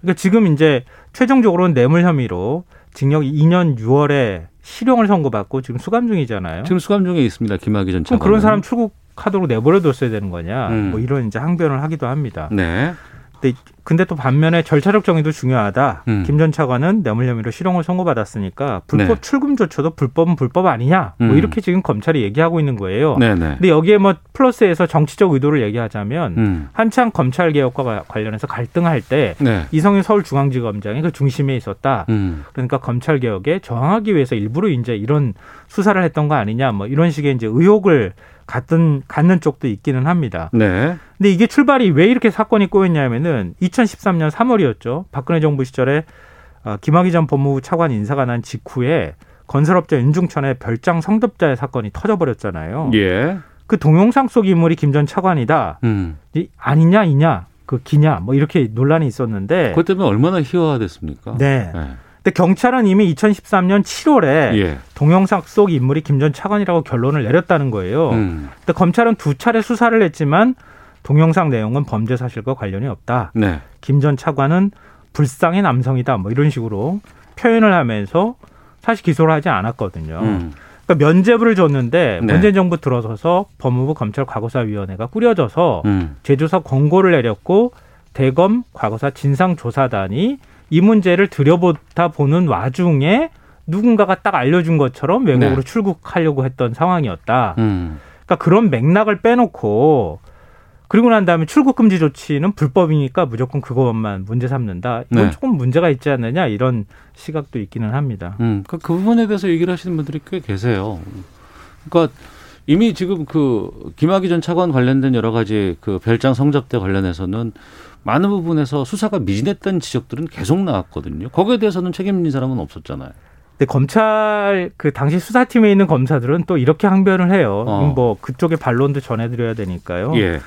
그러니까 지금 이제 최종적으로는 뇌물 혐의로 징역 2년 6월에 실형을 선고받고 지금 수감 중이잖아요. 지금 수감 중에 있습니다. 김학의 전 그럼 차관. 그런 사람 출국하도록 내버려뒀어야 되는 거냐? 음. 뭐 이런 이제 항변을 하기도 합니다. 네. 근데, 근데 또 반면에 절차적 정의도 중요하다. 음. 김전 차관은 뇌물 혐의로 실형을 선고받았으니까 불법 네. 출금조차도 불법은 불법 아니냐? 뭐 음. 이렇게 지금 검찰이 얘기하고 있는 거예요. 네, 네. 근데 여기에 뭐 플러스에서 정치적 의도를 얘기하자면 음. 한창 검찰 개혁과 가- 관련해서 갈등할 때 네. 이성윤 서울중앙지검장이 그 중심에 있었다. 음. 그러니까 검찰 개혁에 저항하기 위해서 일부러 이제 이런 수사를 했던 거 아니냐? 뭐 이런 식의 이제 의혹을 갖던 갖는 쪽도 있기는 합니다. 네. 근데 이게 출발이 왜 이렇게 사건이 꼬였냐면은 2013년 3월이었죠. 박근혜 정부 시절에 어, 김학의 전 법무부 차관 인사가 난 직후에 건설업자 윤중천의 별장 성접자의 사건이 터져버렸잖아요. 예. 그 동영상 속 인물이 김 전 차관이다. 음. 이 아니냐, 이냐, 그 기냐, 뭐 이렇게 논란이 있었는데. 그것 때문에 얼마나 희화화됐습니까? 네. 근데 경찰은 이미 2013년 7월에 예. 동영상 속 인물이 김 전 차관이라고 결론을 내렸다는 거예요. 음. 근데 검찰은 두 차례 수사를 했지만 동영상 내용은 범죄 사실과 관련이 없다. 네. 김전 차관은 불쌍의 남성이다. 뭐 이런 식으로 표현을 하면서 사실 기소를 하지 않았거든요. 음. 그러니까 면죄부를 줬는데 네. 문재인 정부 들어서서 법무부 검찰 과거사위원회가 꾸려져서 음. 제조사 권고를 내렸고 대검 과거사 진상조사단이 이 문제를 들여보다 보는 와중에 누군가가 딱 알려준 것처럼 외국으로 네. 출국하려고 했던 상황이었다. 음. 그러니까 그런 맥락을 빼놓고 그리고 난 다음에 출국 금지 조치는 불법이니까 무조건 그것만 문제 삼는다. 이건 네. 조금 문제가 있지 않느냐 이런 시각도 있기는 합니다. 음, 그, 그 부분에 대해서 얘기를 하시는 분들이 꽤 계세요. 그러니까 이미 지금 그 김학의 전 차관 관련된 여러 가지 그 별장 성접대 관련해서는 많은 부분에서 수사가 미진했던 지적들은 계속 나왔거든요. 거기에 대해서는 책임진 사람은 없었잖아요. 근데 검찰 그 당시 수사팀에 있는 검사들은 또 이렇게 항변을 해요. 어. 뭐 그쪽의 반론도 전해드려야 되니까요. 예.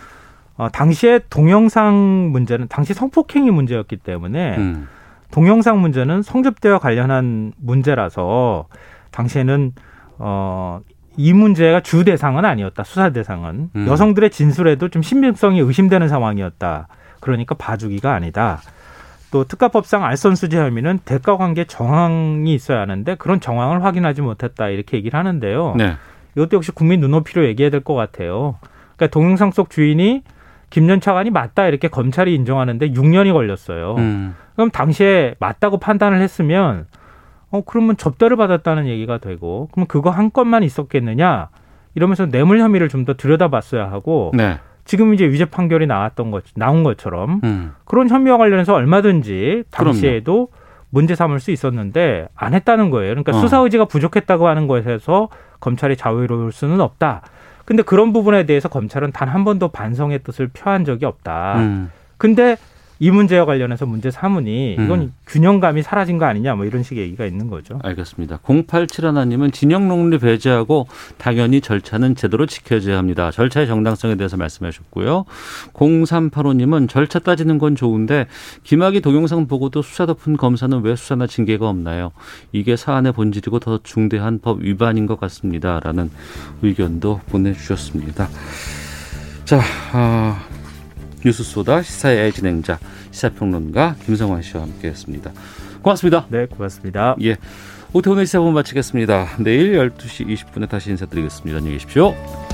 어, 당시에 동영상 문제는 당시 성폭행이 문제였기 때문에 음. 동영상 문제는 성접대와 관련한 문제라서 당시에는 어, 이 문제가 주 대상은 아니었다. 수사 대상은 음. 여성들의 진술에도 좀 신빙성이 의심되는 상황이었다. 그러니까 봐주기가 아니다. 또 특가법상 알선수재 혐의는 대가 관계 정황이 있어야 하는데 그런 정황을 확인하지 못했다 이렇게 얘기를 하는데요. 네. 이것도 역시 국민 눈높이로 얘기해야 될 것 같아요. 그러니까 동영상 속 주인이 김년 차관이 맞다 이렇게 검찰이 인정하는데 6년이 걸렸어요. 음. 그럼 당시에 맞다고 판단을 했으면 어 그러면 접대를 받았다는 얘기가 되고 그럼 그거 한 건만 있었겠느냐 이러면서 뇌물 혐의를 좀 더 들여다봤어야 하고 네. 지금 이제 유죄 판결이 나왔던 것 나온 것처럼 음. 그런 혐의와 관련해서 얼마든지 당시에도 문제 삼을 수 있었는데 안 했다는 거예요. 그러니까 어. 수사 의지가 부족했다고 하는 것에서 검찰이 자유로울 수는 없다. 근데 그런 부분에 대해서 검찰은 단 한 번도 반성의 뜻을 표한 적이 없다. 음. 근데 이 문제와 관련해서 문제 삼으니 이건 음. 균형감이 사라진 거 아니냐 뭐 이런 식의 얘기가 있는 거죠. 알겠습니다. 0871님은 진영 논리 배제하고 당연히 절차는 제대로 지켜져야 합니다. 절차의 정당성에 대해서 말씀하셨고요. 0385님은 절차 따지는 건 좋은데 김학의 동영상 보고도 수사 덮은 검사는 왜 수사나 징계가 없나요? 이게 사안의 본질이고 더 중대한 법 위반인 것 같습니다. 라는 의견도 보내주셨습니다. 자, 아, 뉴스 소다 시사의 진행자 시사평론가 김성환 씨와 함께했습니다. 고맙습니다. 네, 고맙습니다. 예. 오태훈의 시사본 마치겠습니다. 내일 12시 20분에 다시 인사드리겠습니다. 안녕히 계십시오.